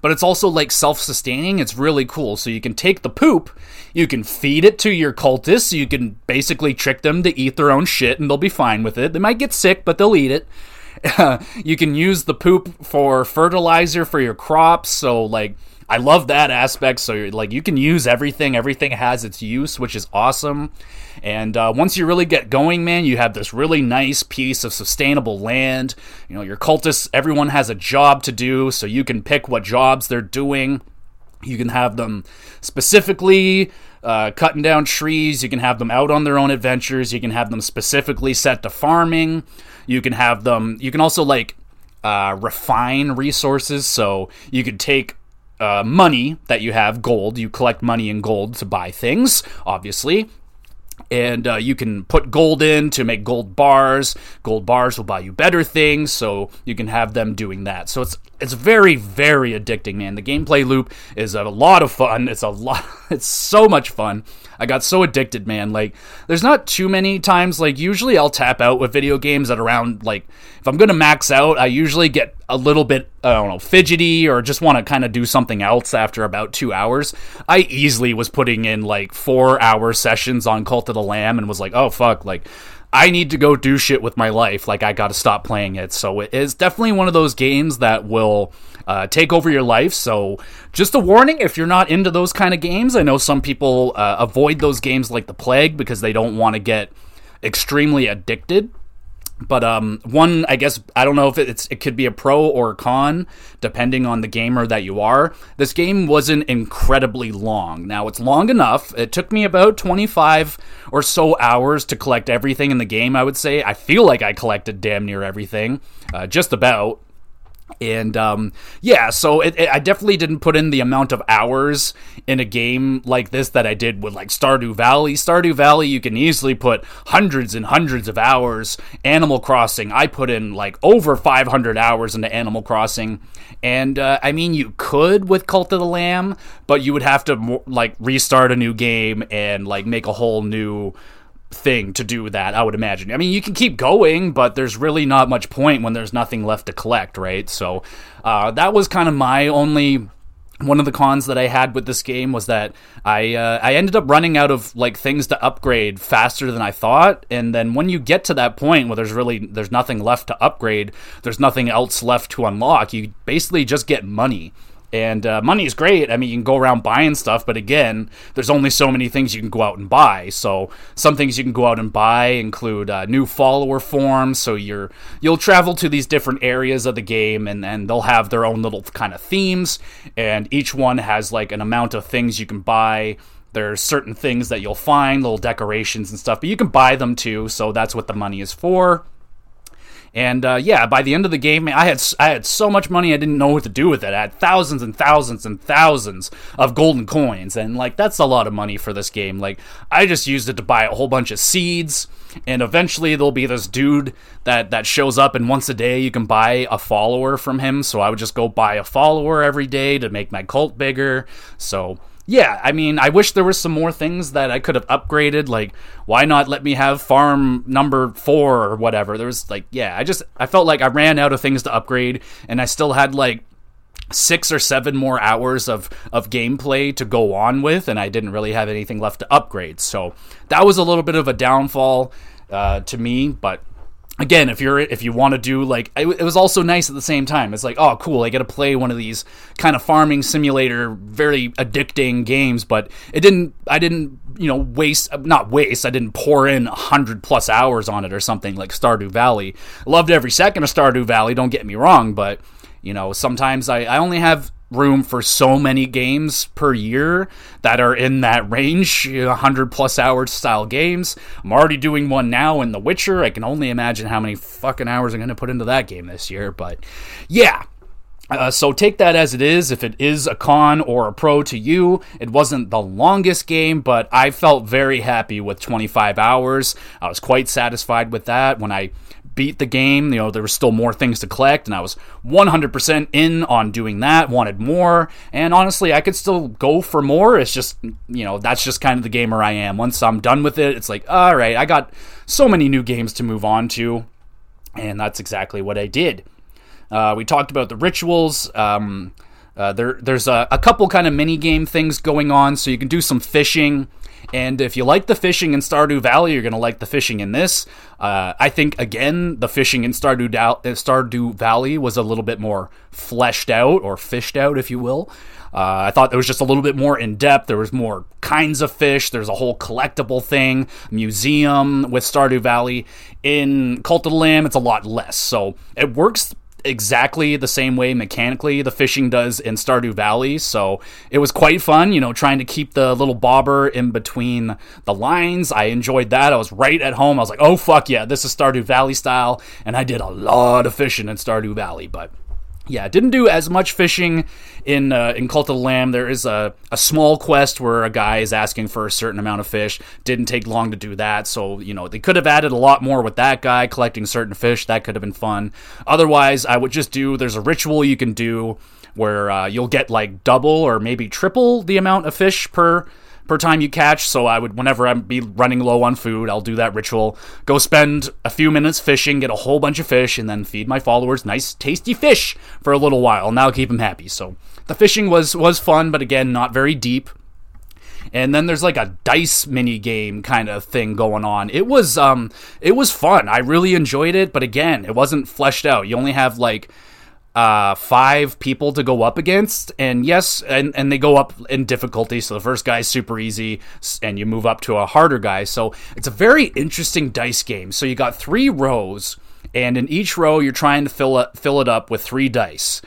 but it's also like self sustaining. It's really cool. So you can take the poop, you can feed it to your cultists, you can basically trick them to eat their own shit and they'll be fine with it. They might get sick, but they'll eat it. you can use the poop for fertilizer for your crops. So, like, I love that aspect. So, like, you can use everything, everything has its use, which is awesome. And uh, once you really get going, man, you have this really nice piece of sustainable land. You know, your cultists, everyone has a job to do, so you can pick what jobs they're doing. You can have them specifically uh, cutting down trees. You can have them out on their own adventures. You can have them specifically set to farming. You can have them, you can also like uh, refine resources. So you could take uh, money that you have, gold. You collect money in gold to buy things, obviously and uh, you can put gold in to make gold bars. Gold bars will buy you better things, so you can have them doing that. So it's it's very very addicting, man. The gameplay loop is a lot of fun. It's a lot. It's so much fun. I got so addicted, man. Like, there's not too many times. Like, usually I'll tap out with video games at around like if I'm gonna max out, I usually get a little bit I don't know fidgety or just want to kind of do something else after about two hours. I easily was putting in like four hour sessions on Cult of the Lamb and was like, oh fuck, like. I need to go do shit with my life. Like, I gotta stop playing it. So, it is definitely one of those games that will uh, take over your life. So, just a warning if you're not into those kind of games, I know some people uh, avoid those games like the plague because they don't want to get extremely addicted. But um, one, I guess I don't know if it's it could be a pro or a con depending on the gamer that you are. This game wasn't incredibly long. Now it's long enough. It took me about 25 or so hours to collect everything in the game. I would say I feel like I collected damn near everything, uh, just about and um, yeah, so it, it, I definitely didn't put in the amount of hours in a game like this that I did with like Stardew Valley. Stardew Valley, you can easily put hundreds and hundreds of hours. Animal Crossing, I put in like over 500 hours into Animal Crossing, and uh, I mean you could with Cult of the Lamb, but you would have to like restart a new game and like make a whole new thing to do that, I would imagine. I mean, you can keep going, but there's really not much point when there's nothing left to collect, right? So uh, that was kind of my only one of the cons that I had with this game was that I uh, I ended up running out of like things to upgrade faster than I thought, and then when you get to that point where there's really there's nothing left to upgrade, there's nothing else left to unlock. You basically just get money. And uh, money is great. I mean, you can go around buying stuff, but again, there's only so many things you can go out and buy. So some things you can go out and buy include uh, new follower forms. So you're you'll travel to these different areas of the game, and and they'll have their own little kind of themes, and each one has like an amount of things you can buy. There's certain things that you'll find, little decorations and stuff, but you can buy them too. So that's what the money is for. And uh, yeah, by the end of the game, I had I had so much money I didn't know what to do with it. I had thousands and thousands and thousands of golden coins, and like that's a lot of money for this game. Like I just used it to buy a whole bunch of seeds, and eventually there'll be this dude that that shows up, and once a day you can buy a follower from him. So I would just go buy a follower every day to make my cult bigger. So yeah, I mean, I wish there was some more things that I could have upgraded. Like, why not let me have farm number four or whatever? There was like, yeah, I just I felt like I ran out of things to upgrade, and I still had like six or seven more hours of of gameplay to go on with, and I didn't really have anything left to upgrade. So that was a little bit of a downfall uh, to me, but again if you're if you want to do like it, was also nice at the same time. It's like oh cool i get to play one of these kind of farming simulator very addicting games but it didn't i didn't you know waste not waste i didn't pour in 100 plus hours on it or something like stardew valley. Loved every second of stardew valley don't get me wrong but you know sometimes i, I only have room for so many games per year that are in that range 100 plus hours style games i'm already doing one now in the witcher i can only imagine how many fucking hours i'm going to put into that game this year but yeah uh, so take that as it is. If it is a con or a pro to you, it wasn't the longest game, but I felt very happy with 25 hours. I was quite satisfied with that. When I beat the game. You know, there was still more things to collect, and I was 100% in on doing that, wanted more. And honestly, I could still go for more. It's just, you know, that's just kind of the gamer I am. Once I'm done with it, it's like, all right, I got so many new games to move on to. And that's exactly what I did. Uh, we talked about the rituals. Um, uh, there, there's a, a couple kind of mini game things going on, so you can do some fishing. And if you like the fishing in Stardew Valley, you're going to like the fishing in this. Uh, I think, again, the fishing in Stardew, uh, Stardew Valley was a little bit more fleshed out, or fished out, if you will. Uh, I thought it was just a little bit more in depth. There was more kinds of fish. There's a whole collectible thing, museum with Stardew Valley. In Cult of the Lamb, it's a lot less. So it works exactly the same way mechanically the fishing does in Stardew Valley. So it was quite fun, you know, trying to keep the little bobber in between the lines. I enjoyed that. I was right at home. I was like, oh, fuck yeah, this is Stardew Valley style. And I did a lot of fishing in Stardew Valley, but yeah, didn't do as much fishing in uh, in Cult of the Lamb. There is a, a small quest where a guy is asking for a certain amount of fish. Didn't take long to do that, so you know they could have added a lot more with that guy collecting certain fish. That could have been fun. Otherwise, I would just do. There's a ritual you can do where uh, you'll get like double or maybe triple the amount of fish per per time you catch. So I would, whenever I'm be running low on food, I'll do that ritual. Go spend a few minutes fishing, get a whole bunch of fish, and then feed my followers nice, tasty fish for a little while, and that'll keep them happy. So the fishing was was fun, but again, not very deep. And then there's like a dice mini game kind of thing going on. It was um it was fun. I really enjoyed it, but again, it wasn't fleshed out. You only have like uh, five people to go up against, and yes, and, and they go up in difficulty. So the first guy is super easy, and you move up to a harder guy. So it's a very interesting dice game. So you got three rows, and in each row you're trying to fill it fill it up with three dice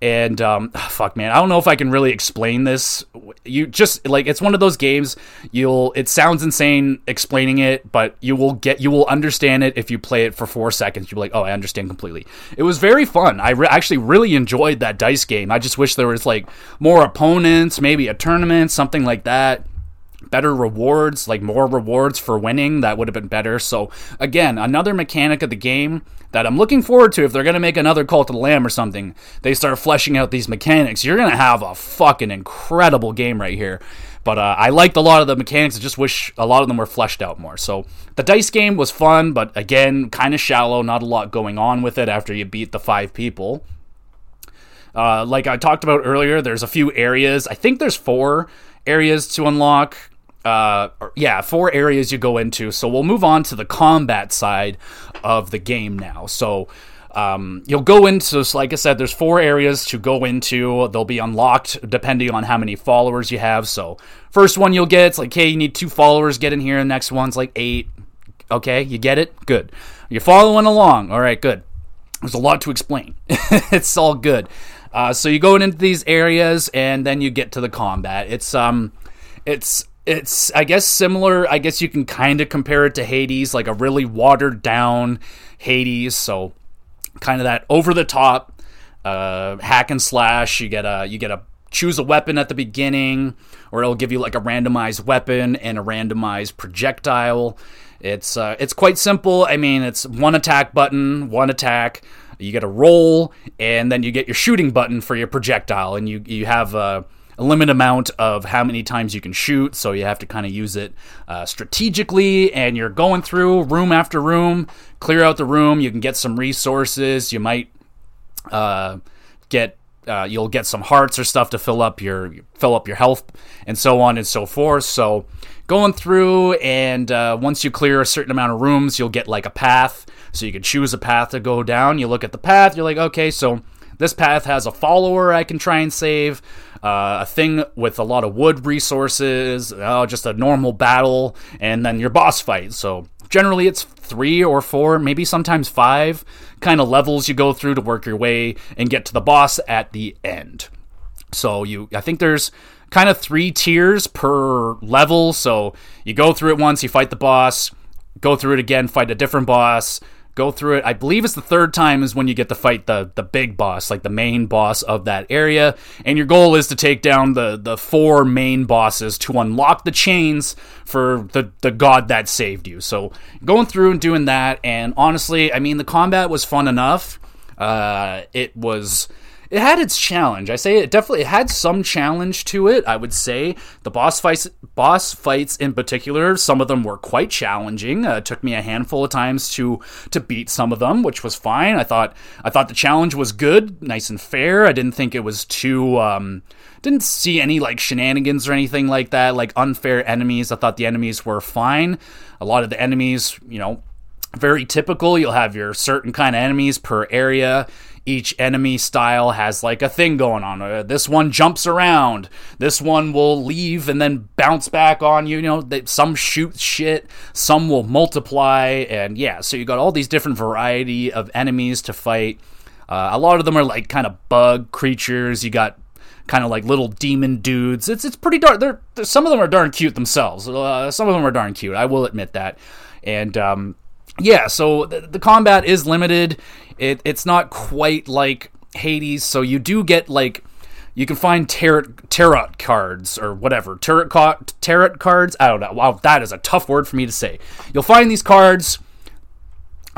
and um, fuck man i don't know if i can really explain this. You just like it's one of those games you'll it sounds insane explaining it but you will get you will understand it if you play it for four seconds. You'll be like oh i understand completely. It was very fun. I re- actually really enjoyed that dice game. I just wish there was like more opponents maybe a tournament something like that better rewards, like more rewards for winning. That would have been better. So, again, another mechanic of the game that I'm looking forward to. If they're going to make another Cult of the Lamb or something, they start fleshing out these mechanics. You're going to have a fucking incredible game right here. But uh, I liked a lot of the mechanics. I just wish a lot of them were fleshed out more. So the dice game was fun, but again, kind of shallow. Not a lot going on with it after you beat the five people. Uh, like I talked about earlier, there's a few areas. I think there's four areas to unlock. Uh, yeah, four areas you go into. So we'll move on to the combat side of the game now. So um, you'll go into, so like I said, there's four areas to go into. They'll be unlocked depending on how many followers you have. So first one you'll get, it's like, hey, you need two followers, get in here. The next one's like eight. Okay, you get it? Good. You're following along. All right, good. There's a lot to explain. it's all good. Uh, so you go into these areas and then you get to the combat. It's um, it's it's I guess similar. I guess you can kind of compare it to Hades, like a really watered down Hades. So kind of that over the top uh, hack and slash. You get a you get a choose a weapon at the beginning, or it'll give you like a randomized weapon and a randomized projectile. It's uh, it's quite simple. I mean, it's one attack button, one attack. You get a roll, and then you get your shooting button for your projectile, and you you have a, a limit amount of how many times you can shoot. So you have to kind of use it uh, strategically, and you're going through room after room, clear out the room. You can get some resources. You might uh, get uh, you'll get some hearts or stuff to fill up your fill up your health and so on and so forth. So going through and uh, once you clear a certain amount of rooms, you'll get like a path. So you can choose a path to go down. You look at the path, you're like, okay, so this path has a follower I can try and save, uh, a thing with a lot of wood resources, uh, just a normal battle, and then your boss fight. So generally it's three or four, maybe sometimes five kind of levels you go through to work your way and get to the boss at the end. So you, I think there's kind of three tiers per level. So you go through it once, you fight the boss, go through it again, fight a different boss, go through it. I believe it's the third time is when you get to fight the the big boss, like the main boss of that area. And your goal is to take down the the four main bosses to unlock the chains for the the god that saved you. So going through and doing that, and honestly, I mean the combat was fun enough. Uh, it was it had its challenge. I say it definitely it had some challenge to it. I would say the boss fights, boss fights in particular, some of them were quite challenging. Uh, it took me a handful of times to to beat some of them, which was fine. I thought I thought the challenge was good, nice and fair. I didn't think it was too. Um, didn't see any like shenanigans or anything like that, like unfair enemies. I thought the enemies were fine. A lot of the enemies, you know, very typical. You'll have your certain kind of enemies per area each enemy style has like a thing going on. Uh, this one jumps around. This one will leave and then bounce back on you. You know, they, some shoot shit, some will multiply, and yeah. So you got all these different variety of enemies to fight. Uh, a lot of them are like kind of bug creatures. You got kind of like little demon dudes. It's it's pretty dark. They're, they're some of them are darn cute themselves. Uh, some of them are darn cute. I will admit that. And um, yeah, so the, the combat is limited. It, it's not quite like Hades, so you do get like you can find tarot tarot cards or whatever tarot tarot cards. I don't know. Wow, that is a tough word for me to say. You'll find these cards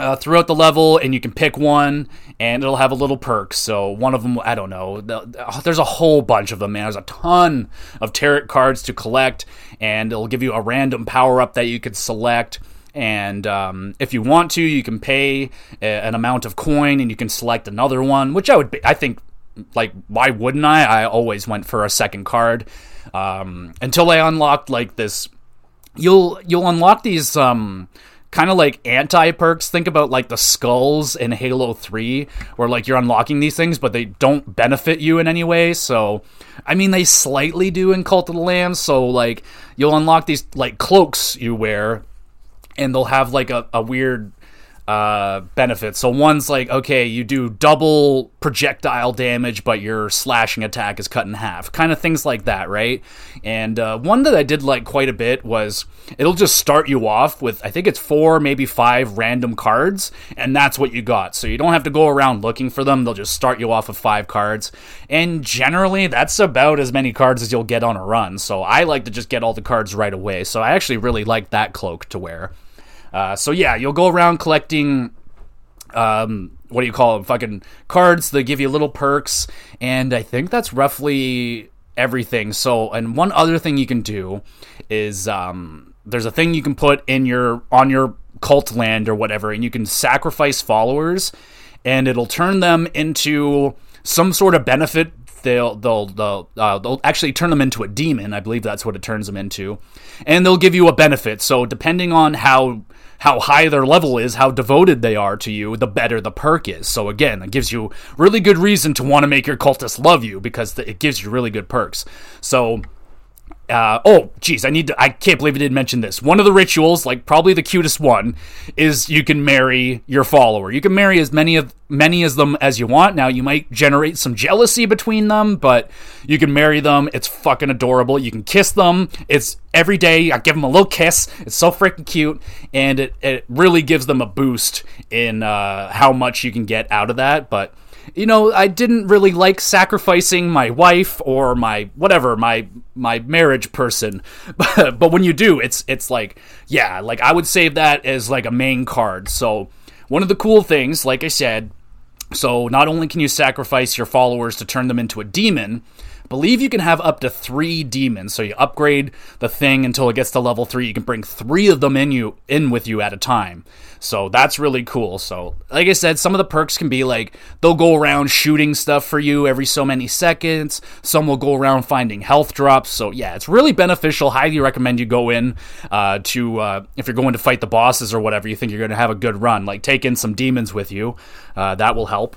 uh, throughout the level, and you can pick one, and it'll have a little perk. So one of them, I don't know. There's a whole bunch of them, man. There's a ton of tarot cards to collect, and it'll give you a random power up that you could select and um, if you want to, you can pay a, an amount of coin, and you can select another one. Which I would, be, I think, like why wouldn't I? I always went for a second card um, until I unlocked like this. You'll you'll unlock these um, kind of like anti perks. Think about like the skulls in Halo 3, where like you're unlocking these things, but they don't benefit you in any way. So, I mean, they slightly do in Cult of the Lamb. So, like, you'll unlock these like cloaks you wear and they'll have like a, a weird uh, benefits. So one's like, okay, you do double projectile damage, but your slashing attack is cut in half. Kind of things like that, right? And uh, one that I did like quite a bit was it'll just start you off with, I think it's four, maybe five random cards, and that's what you got. So you don't have to go around looking for them. They'll just start you off with five cards. And generally, that's about as many cards as you'll get on a run. So I like to just get all the cards right away. So I actually really like that cloak to wear. Uh, so yeah, you'll go around collecting. Um, what do you call them? Fucking cards. They give you little perks, and I think that's roughly everything. So, and one other thing you can do is um, there's a thing you can put in your on your cult land or whatever, and you can sacrifice followers, and it'll turn them into some sort of benefit they'll they'll they'll, uh, they'll actually turn them into a demon. I believe that's what it turns them into, and they'll give you a benefit. So depending on how how high their level is, how devoted they are to you, the better the perk is. So again, it gives you really good reason to want to make your cultists love you because it gives you really good perks. So uh, oh, geez, I need to. I can't believe I didn't mention this. One of the rituals, like probably the cutest one, is you can marry your follower. You can marry as many of many as them as you want. Now you might generate some jealousy between them, but you can marry them. It's fucking adorable. You can kiss them. It's every day. I give them a little kiss. It's so freaking cute, and it it really gives them a boost in uh, how much you can get out of that. But you know, I didn't really like sacrificing my wife or my whatever, my my marriage person. But, but when you do, it's it's like, yeah, like I would save that as like a main card. So, one of the cool things, like I said, so not only can you sacrifice your followers to turn them into a demon, believe you can have up to three demons. So you upgrade the thing until it gets to level three. You can bring three of them in you in with you at a time. So that's really cool. So like I said, some of the perks can be like they'll go around shooting stuff for you every so many seconds. Some will go around finding health drops. So yeah, it's really beneficial. Highly recommend you go in uh, to uh, if you're going to fight the bosses or whatever. You think you're going to have a good run. Like take in some demons with you. Uh, that will help.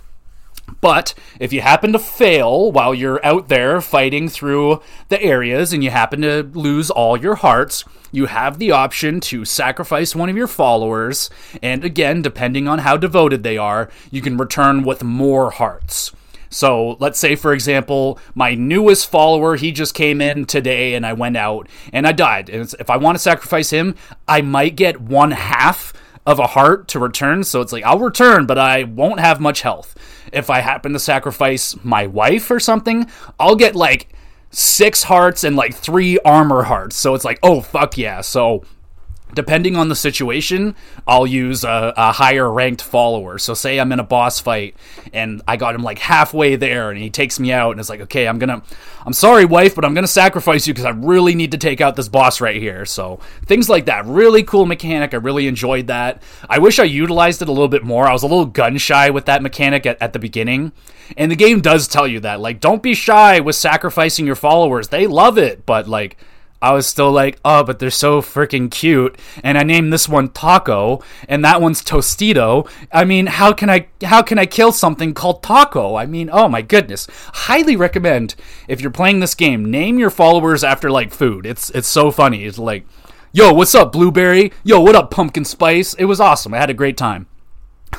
But if you happen to fail while you're out there fighting through the areas and you happen to lose all your hearts, you have the option to sacrifice one of your followers. And again, depending on how devoted they are, you can return with more hearts. So let's say, for example, my newest follower, he just came in today and I went out and I died. And if I want to sacrifice him, I might get one half of a heart to return. So it's like, I'll return, but I won't have much health if I happen to sacrifice my wife or something, I'll get like six hearts and like three armor hearts. So it's like, oh, fuck yeah. So depending on the situation, I'll use a, a, higher ranked follower. So say I'm in a boss fight and I got him like halfway there and he takes me out and it's like, okay, I'm gonna, I'm sorry, wife, but I'm gonna sacrifice you because I really need to take out this boss right here. So things like that, really cool mechanic. I really enjoyed that. I wish I utilized it a little bit more. I was a little gun shy with that mechanic at, at the beginning. And the game does tell you that, like, don't be shy with sacrificing your followers. They love it, but like, I was still like, oh, but they're so freaking cute. And I named this one Taco, and that one's Tostito. I mean, how can I how can I kill something called Taco? I mean, oh my goodness. Highly recommend if you're playing this game, name your followers after like food. It's it's so funny. It's like, yo, what's up, Blueberry? Yo, what up, Pumpkin Spice? It was awesome. I had a great time.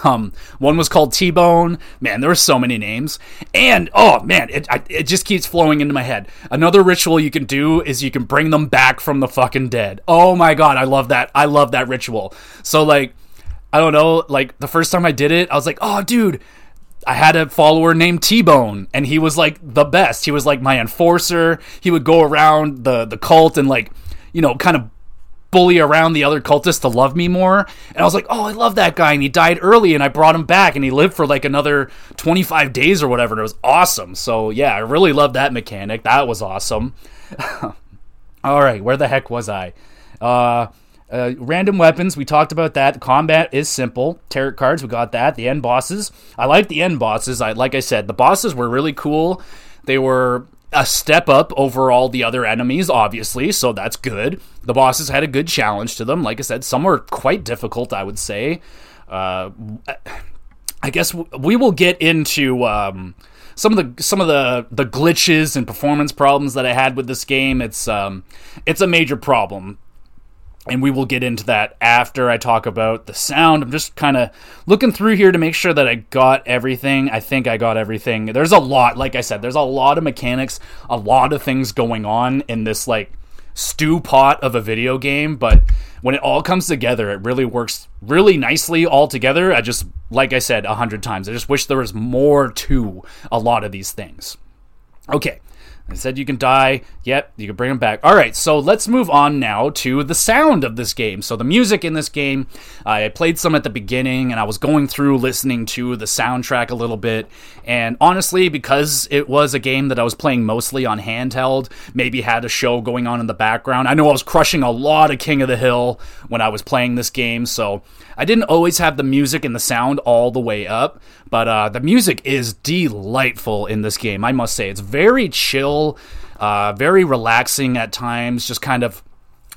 Um, one was called T Bone. Man, there were so many names, and oh man, it I, it just keeps flowing into my head. Another ritual you can do is you can bring them back from the fucking dead. Oh my god, I love that. I love that ritual. So like, I don't know, like the first time I did it, I was like, oh dude. I had a follower named T Bone, and he was like the best. He was like my enforcer. He would go around the the cult and like, you know, kind of bully around the other cultists to love me more. And I was like, oh, I love that guy. And he died early, and I brought him back, and he lived for like another 25 days or whatever. And it was awesome. So, yeah, I really love that mechanic. That was awesome. All right, where the heck was I? Uh, uh, random weapons, we talked about that. Combat is simple. Tarot cards, we got that. The end bosses, I like the end bosses. I like I said, the bosses were really cool. They were a step up over all the other enemies, obviously, so that's good. The bosses had a good challenge to them. Like I said, some were quite difficult, I would say. Uh, I guess we will get into um, some of the some of the the glitches and performance problems that I had with this game. It's um, it's a major problem and we will get into that after I talk about the sound. I'm just kind of looking through here to make sure that I got everything. I think I got everything. There's a lot, like I said, there's a lot of mechanics, a lot of things going on in this like stew pot of a video game, but when it all comes together, it really works really nicely all together. I just like I said a hundred times, I just wish there was more to a lot of these things. Okay. I said you can die. Yep, you can bring them back. All right, so let's move on now to the sound of this game. So the music in this game, I played some at the beginning, and I was going through listening to the soundtrack a little bit. And honestly, because it was a game that I was playing mostly on handheld, maybe had a show going on in the background. I know I was crushing a lot of King of the Hill when I was playing this game, so I didn't always have the music and the sound all the way up, but uh, the music is delightful in this game. I must say, it's very chill, uh, very relaxing at times. Just kind of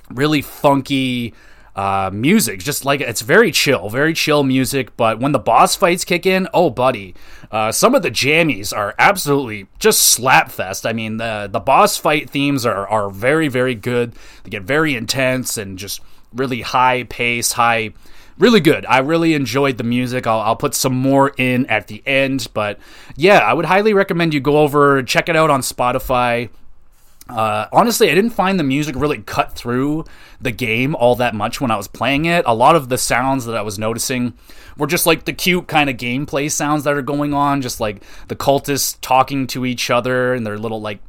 really funky. Uh, music, just like it's very chill, very chill music. But when the boss fights kick in, oh buddy, uh, some of the jammies are absolutely just slapfest. I mean, the the boss fight themes are are very very good. They get very intense and just really high pace, high really good. I really enjoyed the music. I'll, I'll, put some more in at the end, but yeah, I would highly recommend you go over check it out on Spotify. Uh, honestly, I didn't find the music really cut through the game all that much when I was playing it. A lot of the sounds that I was noticing were just like the cute kind of gameplay sounds that are going on, just like the cultists talking to each other and their little like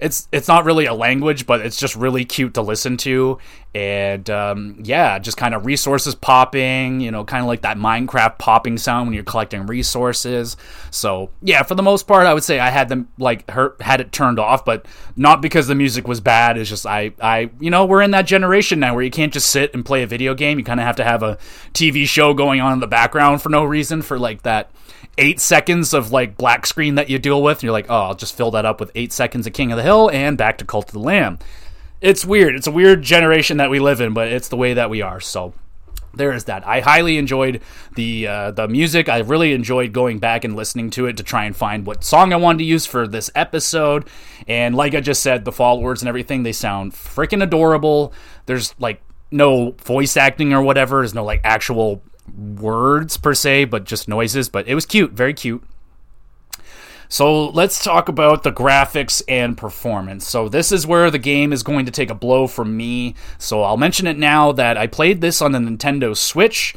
it's it's not really a language, but it's just really cute to listen to. And um, yeah, just kind of resources popping, you know, kind of like that Minecraft popping sound when you're collecting resources. So yeah, for the most part, I would say I had them like had it turned off, but not because the music was bad. It's just I I you know we're in that generation now where you can't just sit and play a video game. You kind of have to have a TV show going on in the background for no reason for like that eight seconds of like black screen that you deal with. And you're like, oh, I'll just fill that up with eight seconds of King of the Hill and back to Cult of the Lamb. It's weird. It's a weird generation that we live in, but it's the way that we are. So there is that. I highly enjoyed the uh, the music. I really enjoyed going back and listening to it to try and find what song I wanted to use for this episode. And like I just said, the followers and everything they sound freaking adorable. There's like no voice acting or whatever. There's no like actual words per se, but just noises. But it was cute, very cute. So let's talk about the graphics and performance. So this is where the game is going to take a blow from me. So I'll mention it now that I played this on the Nintendo Switch.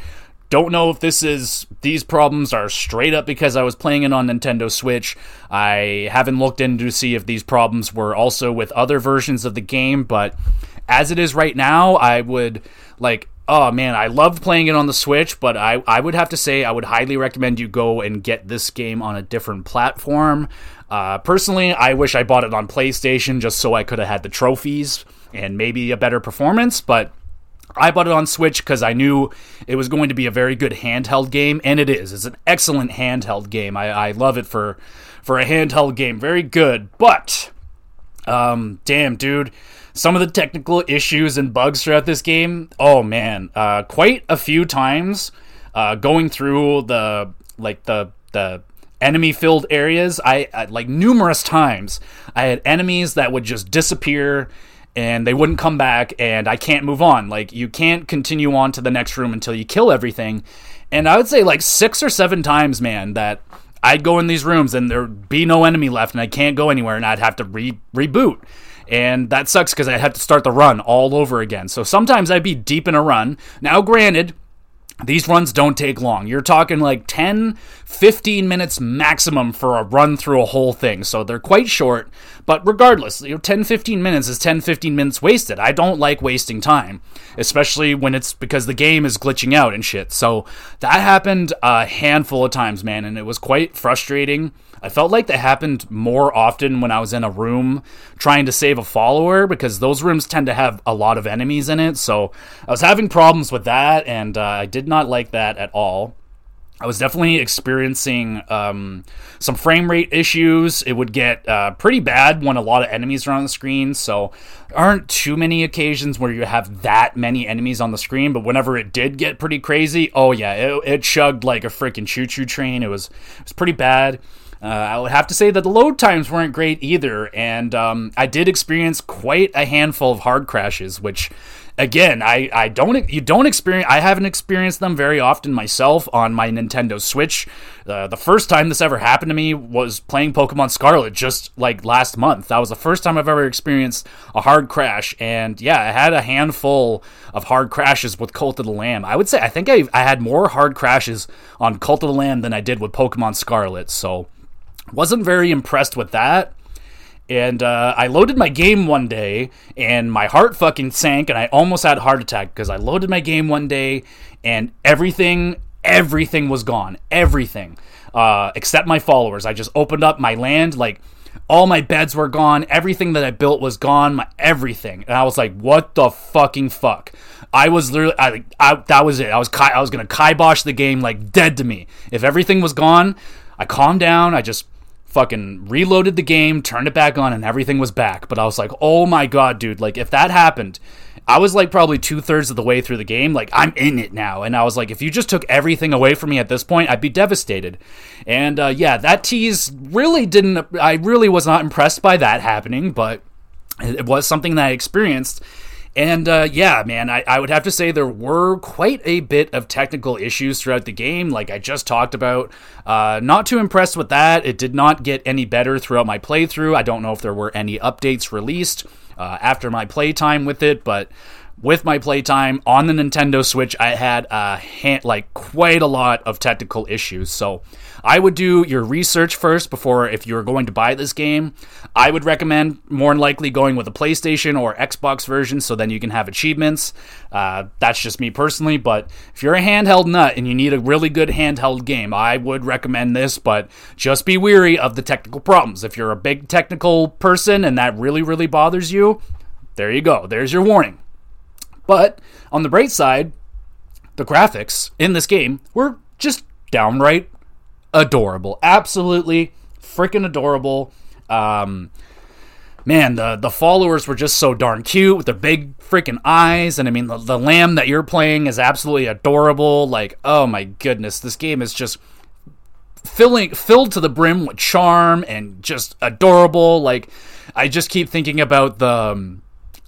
Don't know if this is these problems are straight up because I was playing it on Nintendo Switch. I haven't looked into to see if these problems were also with other versions of the game, but as it is right now, I would like oh man, I loved playing it on the Switch, but I, I would have to say I would highly recommend you go and get this game on a different platform. Uh, personally, I wish I bought it on PlayStation just so I could have had the trophies and maybe a better performance, but I bought it on Switch because I knew it was going to be a very good handheld game, and it is. It's an excellent handheld game. I, I love it for for a handheld game. Very good, but um, damn, dude some of the technical issues and bugs throughout this game. Oh man, uh, quite a few times uh, going through the like the the enemy filled areas. I, I like numerous times I had enemies that would just disappear and they wouldn't come back and I can't move on. Like you can't continue on to the next room until you kill everything. And I would say like 6 or 7 times, man, that I'd go in these rooms and there'd be no enemy left and I can't go anywhere and I'd have to re- reboot and that sucks because I'd have to start the run all over again. So sometimes I'd be deep in a run. Now, granted, these runs don't take long. You're talking like 10, 15 minutes maximum for a run through a whole thing. So they're quite short, but regardless, you know, 10, 15 minutes is 10, 15 minutes wasted. I don't like wasting time, especially when it's because the game is glitching out and shit. So that happened a handful of times, man, and it was quite frustrating. I felt like that happened more often when I was in a room trying to save a follower because those rooms tend to have a lot of enemies in it. So I was having problems with that, and uh, I did not like that at all. I was definitely experiencing um, some frame rate issues. It would get uh, pretty bad when a lot of enemies are on the screen. So aren't too many occasions where you have that many enemies on the screen. But whenever it did get pretty crazy, oh yeah, it, it chugged like a freaking choo choo train. It was it was pretty bad. Uh, I would have to say that the load times weren't great either, and um, I did experience quite a handful of hard crashes, which again I, I don't you don't experience I haven't experienced them very often myself on my Nintendo Switch. Uh, the first time this ever happened to me was playing Pokemon Scarlet just like last month. That was the first time I've ever experienced a hard crash, and yeah, I had a handful of hard crashes with Cult of the Lamb. I would say I think I I had more hard crashes on Cult of the Lamb than I did with Pokemon Scarlet. So wasn't very impressed with that. And uh, I loaded my game one day, and my heart fucking sank, and I almost had a heart attack because I loaded my game one day, and everything, everything was gone, everything, uh, except my followers. I just opened up my land, like all my beds were gone, everything that I built was gone, my everything, and I was like, what the fucking fuck? I was literally, I, I that was it. I was, I was gonna kibosh the game like dead to me. If everything was gone, I calmed down. I just fucking reloaded the game, turned it back on, and everything was back. But I was like, oh my god, dude, like if that happened, I was like probably two thirds of the way through the game. Like I'm in it now, and I was like, if you just took everything away from me at this point, I'd be devastated. And uh, yeah, that tease really didn't. I really was not impressed by that happening, but it was something that I experienced. And uh, yeah, man, I, I would have to say there were quite a bit of technical issues throughout the game, like I just talked about. Uh, not too impressed with that. It did not get any better throughout my playthrough. I don't know if there were any updates released uh, after my playtime with it, but with my playtime on the Nintendo Switch, I had a hand, like quite a lot of technical issues. So I would do your research first before if you're going to buy this game. I would recommend more than likely going with a PlayStation or Xbox version so then you can have achievements. Uh, that's just me personally, but if you're a handheld nut and you need a really good handheld game, I would recommend this, but just be weary of the technical problems. If you're a big technical person and that really, really bothers you, there you go. There's your warning. But on the bright side, the graphics in this game were just downright adorable. Absolutely freaking adorable. Um, man, the the followers were just so darn cute with their big freaking eyes, and I mean the, the lamb that you're playing is absolutely adorable. Like, oh my goodness, this game is just filling filled to the brim with charm and just adorable. Like, I just keep thinking about the. Um,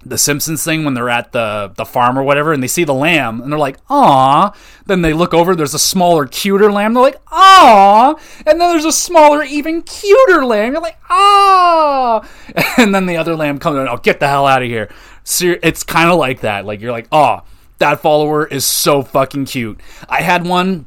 the Simpsons thing when they're at the the farm or whatever, and they see the lamb, and they're like, "Aw!" Then they look over, there's a smaller, cuter lamb. They're like, "Aw!" And then there's a smaller, even cuter lamb. You're like, "Ah!" And then the other lamb comes, "Oh, get the hell out of here!" So it's kind of like that. Like you're like, "Oh, that follower is so fucking cute." I had one.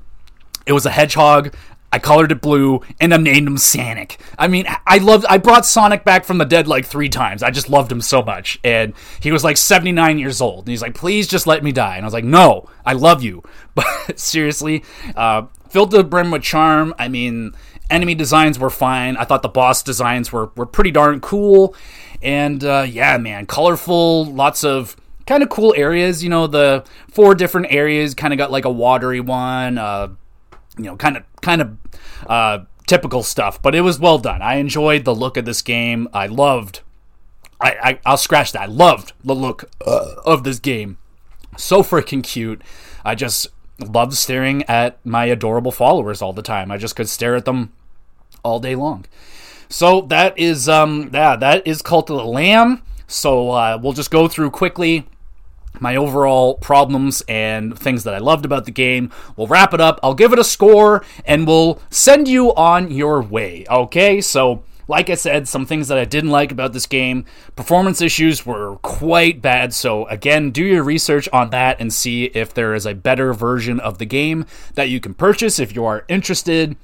It was a hedgehog. I colored it blue and I named him Sonic. I mean, I loved. I brought Sonic back from the dead like three times. I just loved him so much, and he was like 79 years old, and he's like, "Please just let me die." And I was like, "No, I love you." But seriously, uh, filled to the brim with charm. I mean, enemy designs were fine. I thought the boss designs were were pretty darn cool, and uh, yeah, man, colorful. Lots of kind of cool areas. You know, the four different areas kind of got like a watery one. Uh, you know, kind of kind of uh, typical stuff, but it was well done. I enjoyed the look of this game. I loved. I, I will scratch that. I loved the look uh, of this game. So freaking cute. I just loved staring at my adorable followers all the time. I just could stare at them all day long. So that is um yeah that is Cult of the Lamb. So uh, we'll just go through quickly my overall problems and things that I loved about the game. We'll wrap it up. I'll give it a score and we'll send you on your way. Okay, so like I said, some things that I didn't like about this game. Performance issues were quite bad, so again, do your research on that and see if there is a better version of the game that you can purchase if you are interested.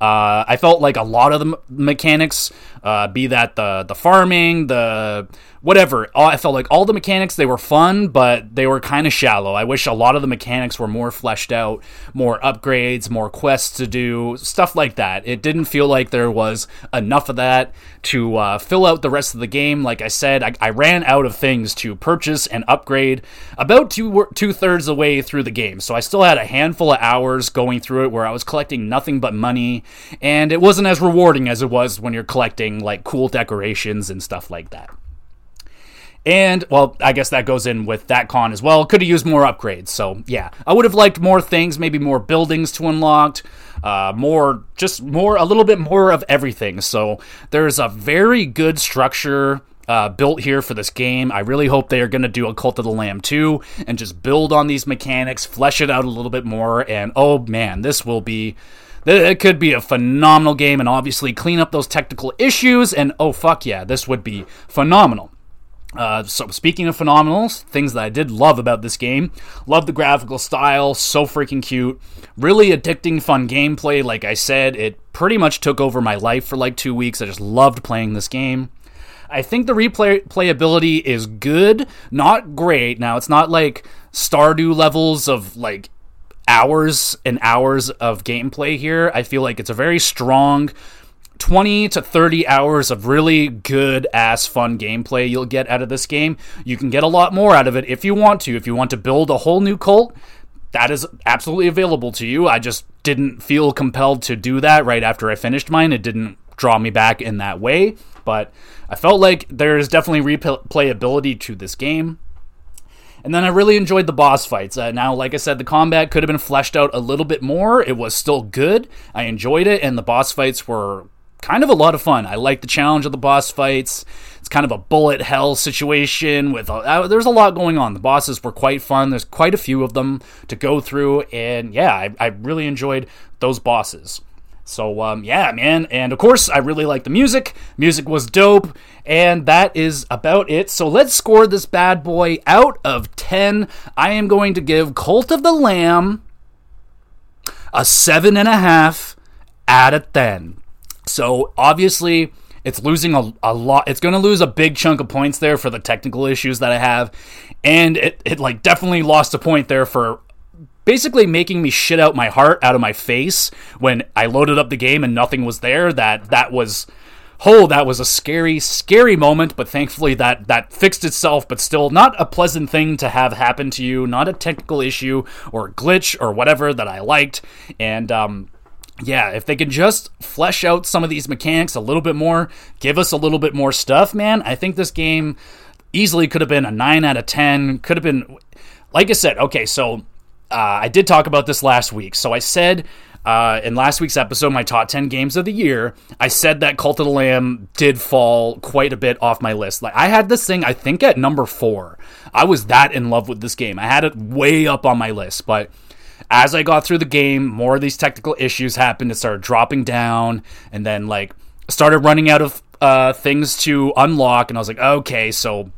Uh, I felt like a lot of the mechanics, uh, be that the the farming, the whatever. I felt like all the mechanics they were fun, but they were kind of shallow. I wish a lot of the mechanics were more fleshed out, more upgrades, more quests to do, stuff like that. It didn't feel like there was enough of that to uh, fill out the rest of the game. Like I said, I, I ran out of things to purchase and upgrade about two two thirds of the way through the game. So I still had a handful of hours going through it where I was collecting nothing but money, and it wasn't as rewarding as it was when you're collecting like cool decorations and stuff like that. And, well, I guess that goes in with that con as well. Could have used more upgrades. So, yeah, I would have liked more things, maybe more buildings to unlock, uh, more, just more, a little bit more of everything. So, there's a very good structure uh, built here for this game. I really hope they are going to do a Cult of the Lamb 2 and just build on these mechanics, flesh it out a little bit more. And, oh man, this will be. It could be a phenomenal game and obviously clean up those technical issues. And oh, fuck yeah, this would be phenomenal. Uh, so speaking of phenomenals, things that I did love about this game, love the graphical style, so freaking cute, really addicting, fun gameplay. Like I said, it pretty much took over my life for like two weeks. I just loved playing this game. I think the replay playability is good, not great. Now it's not like Stardew levels of like hours and hours of gameplay here. I feel like it's a very strong 20 to 30 hours of really good ass fun gameplay you'll get out of this game. You can get a lot more out of it if you want to. If you want to build a whole new cult, that is absolutely available to you. I just didn't feel compelled to do that right after I finished mine. It didn't draw me back in that way, but I felt like there's definitely replayability to this game. And then I really enjoyed the boss fights. Uh, now, like I said, the combat could have been fleshed out a little bit more. It was still good. I enjoyed it, and the boss fights were kind of a lot of fun. I like the challenge of the boss fights. It's kind of a bullet hell situation with uh, there's a lot going on. The bosses were quite fun. There's quite a few of them to go through, and yeah, I, I really enjoyed those bosses. So um, yeah, man, and of course I really like the music. Music was dope, and that is about it. So let's score this bad boy out of ten. I am going to give Cult of the Lamb a seven and a half out of ten. So obviously it's losing a, a lot. It's going to lose a big chunk of points there for the technical issues that I have, and it it like definitely lost a point there for basically making me shit out my heart out of my face when I loaded up the game and nothing was there. That that was oh, that was a scary, scary moment, but thankfully that that fixed itself, but still not a pleasant thing to have happen to you, not a technical issue or glitch or whatever that I liked. And um yeah, if they could just flesh out some of these mechanics a little bit more, give us a little bit more stuff, man, I think this game easily could have been a 9 out of 10, could have been like I said, okay, so uh, I did talk about this last week. So I said uh, in last week's episode, my top 10 games of the year, I said that Cult of the Lamb did fall quite a bit off my list. Like, I had this thing, I think, at number four. I was that in love with this game. I had it way up on my list, but as I got through the game, more of these technical issues happened. It started dropping down, and then, like, started running out of uh, things to unlock, and I was like, okay, so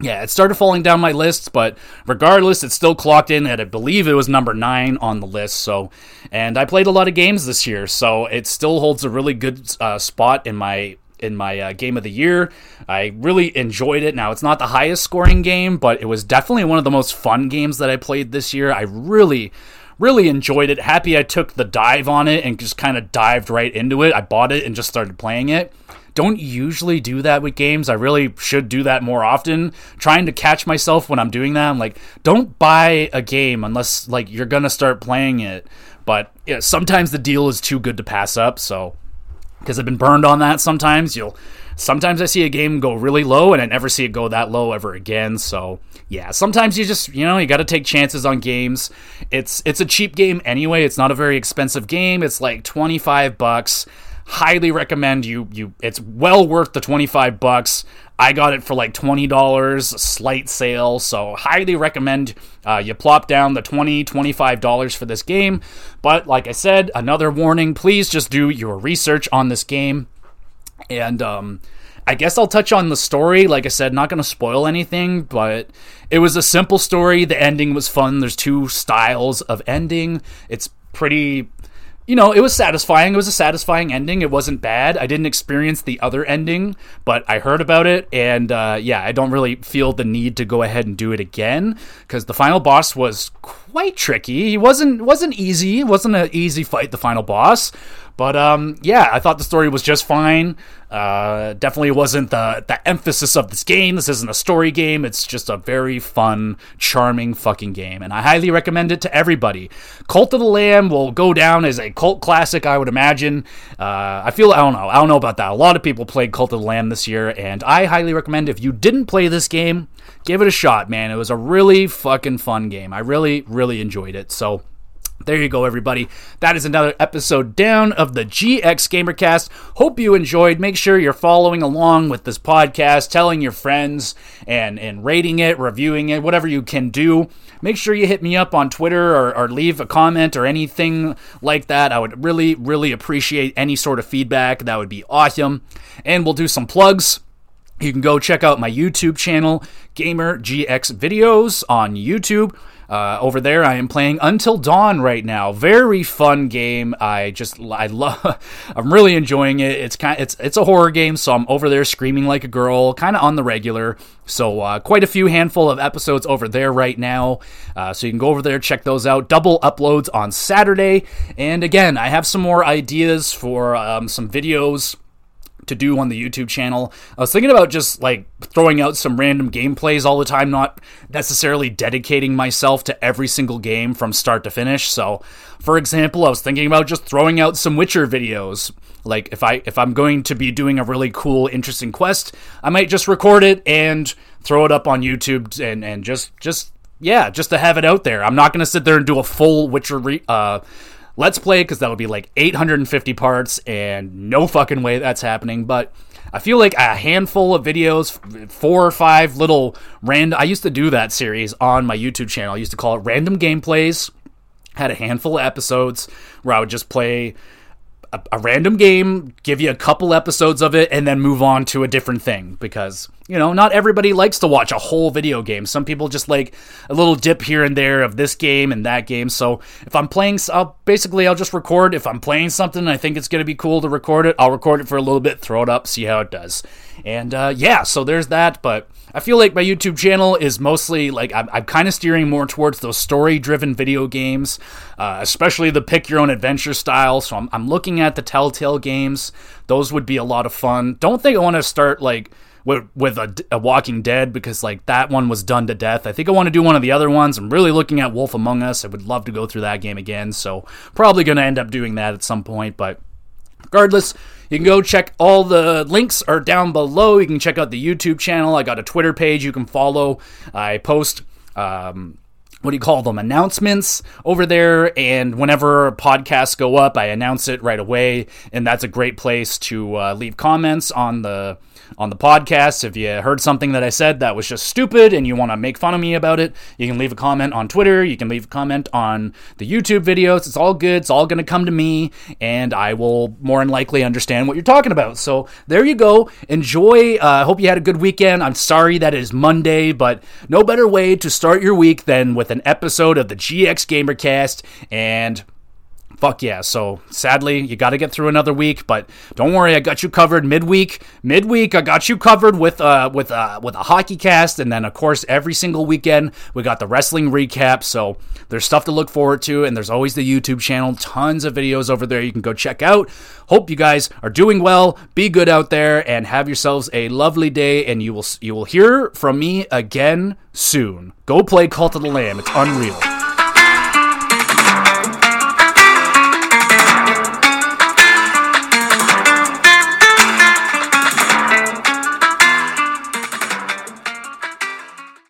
yeah, it started falling down my list, but regardless, it still clocked in at I believe it was number nine on the list. So, and I played a lot of games this year, so it still holds a really good uh, spot in my in my uh, game of the year. I really enjoyed it. Now, it's not the highest scoring game, but it was definitely one of the most fun games that I played this year. I really, really enjoyed it. Happy I took the dive on it and just kind of dived right into it. I bought it and just started playing it don't usually do that with games. I really should do that more often. Trying to catch myself when I'm doing that. I'm like, don't buy a game unless like you're gonna start playing it. But yeah, sometimes the deal is too good to pass up. So because I've been burned on that sometimes, you'll sometimes I see a game go really low and I never see it go that low ever again. So yeah, sometimes you just you know you got to take chances on games. It's it's a cheap game anyway. It's not a very expensive game. It's like twenty five bucks highly recommend you you it's well worth the 25 bucks i got it for like $20 slight sale so highly recommend uh, you plop down the 20 $25 for this game but like i said another warning please just do your research on this game and um, I guess I'll touch on the story. Like I said, not going to spoil anything, but it was a simple story. The ending was fun. There's two styles of ending. It's pretty you know, it was satisfying. It was a satisfying ending. It wasn't bad. I didn't experience the other ending, but I heard about it, and uh, yeah, I don't really feel the need to go ahead and do it again because the final boss was quite tricky. He wasn't wasn't easy. It wasn't an easy fight. The final boss, but um, yeah, I thought the story was just fine. Uh, definitely wasn't the the emphasis of this game. This isn't a story game. It's just a very fun, charming fucking game, and I highly recommend it to everybody. Cult of the Lamb will go down as a cult classic, I would imagine. Uh, I feel I don't know. I don't know about that. A lot of people played Cult of the Lamb this year, and I highly recommend if you didn't play this game, give it a shot, man. It was a really fucking fun game. I really, really enjoyed it. So there you go, everybody. That is another episode down of the GX Gamercast. Hope you enjoyed. Make sure you're following along with this podcast, telling your friends, and, and rating it, reviewing it, whatever you can do. Make sure you hit me up on Twitter or, or leave a comment or anything like that. I would really, really appreciate any sort of feedback. That would be awesome. And we'll do some plugs. You can go check out my YouTube channel, Gamer GX Videos on YouTube. Uh, over there, I am playing Until Dawn right now. Very fun game. I just I love. I'm really enjoying it. It's kind it's it's a horror game, so I'm over there screaming like a girl, kind of on the regular. So uh, quite a few handful of episodes over there right now. Uh, so you can go over there check those out. Double uploads on Saturday, and again, I have some more ideas for um, some videos to do on the YouTube channel. I was thinking about just like throwing out some random gameplays all the time, not necessarily dedicating myself to every single game from start to finish. So, for example, I was thinking about just throwing out some Witcher videos. Like if I if I'm going to be doing a really cool interesting quest, I might just record it and throw it up on YouTube and and just just yeah, just to have it out there. I'm not going to sit there and do a full Witcher re- uh Let's Play because that'll be like 850 parts, and no fucking way that's happening. But I feel like a handful of videos, four or five little random. I used to do that series on my YouTube channel. I used to call it Random Gameplays. Had a handful of episodes where I would just play a, a, random game, give you a couple episodes of it, and then move on to a different thing. Because, you know, not everybody likes to watch a whole video game. Some people just like a little dip here and there of this game and that game. So if I'm playing, I'll, basically, I'll just record. If I'm playing something I think it's going to be cool to record it, I'll record it for a little bit, throw it up, see how it does. And uh, yeah, so there's that. But I feel like my YouTube channel is mostly like I'm, I'm kind of steering more towards those story driven video games, uh, especially the pick your own adventure style. So I'm, I'm looking at the Telltale games. Those would be a lot of fun. Don't think I want to start like with, with a, a, Walking Dead because like that one was done to death. I think I want to do one of the other ones. I'm really looking at Wolf Among Us. I would love to go through that game again. So probably going to end up doing that at some point. But regardless, you can go check all the links are down below. You can check out the YouTube channel. I got a Twitter page you can follow. I post um, what do you call them announcements over there. And whenever podcasts go up i announce it right away. And that's a great place to uh, leave comments on the on the podcast. If you heard something that I said that was just stupid and you want to make fun of me about it, you can leave a comment on Twitter. You can leave a comment on the YouTube videos. It's all good. It's all going to come to me, and I will more than likely understand what you're talking about. So there you go. Enjoy. I uh, hope you had a good weekend. I'm sorry that it is Monday, but no better way to start your week than with an episode of the GX Gamercast and fuck yeah. So sadly, you got to get through another week, but don't worry, I got you covered midweek. Midweek, I got you covered with uh with uh with a hockey cast, and then of course every single weekend we got the wrestling recap. So there's stuff to look forward to, and there's always the YouTube channel, tons of videos over there you can go check out. Hope you guys are doing well. Be good out there, and have yourselves a lovely day. And you will you will hear from me again soon. Go play Cult of the Lamb. It's unreal.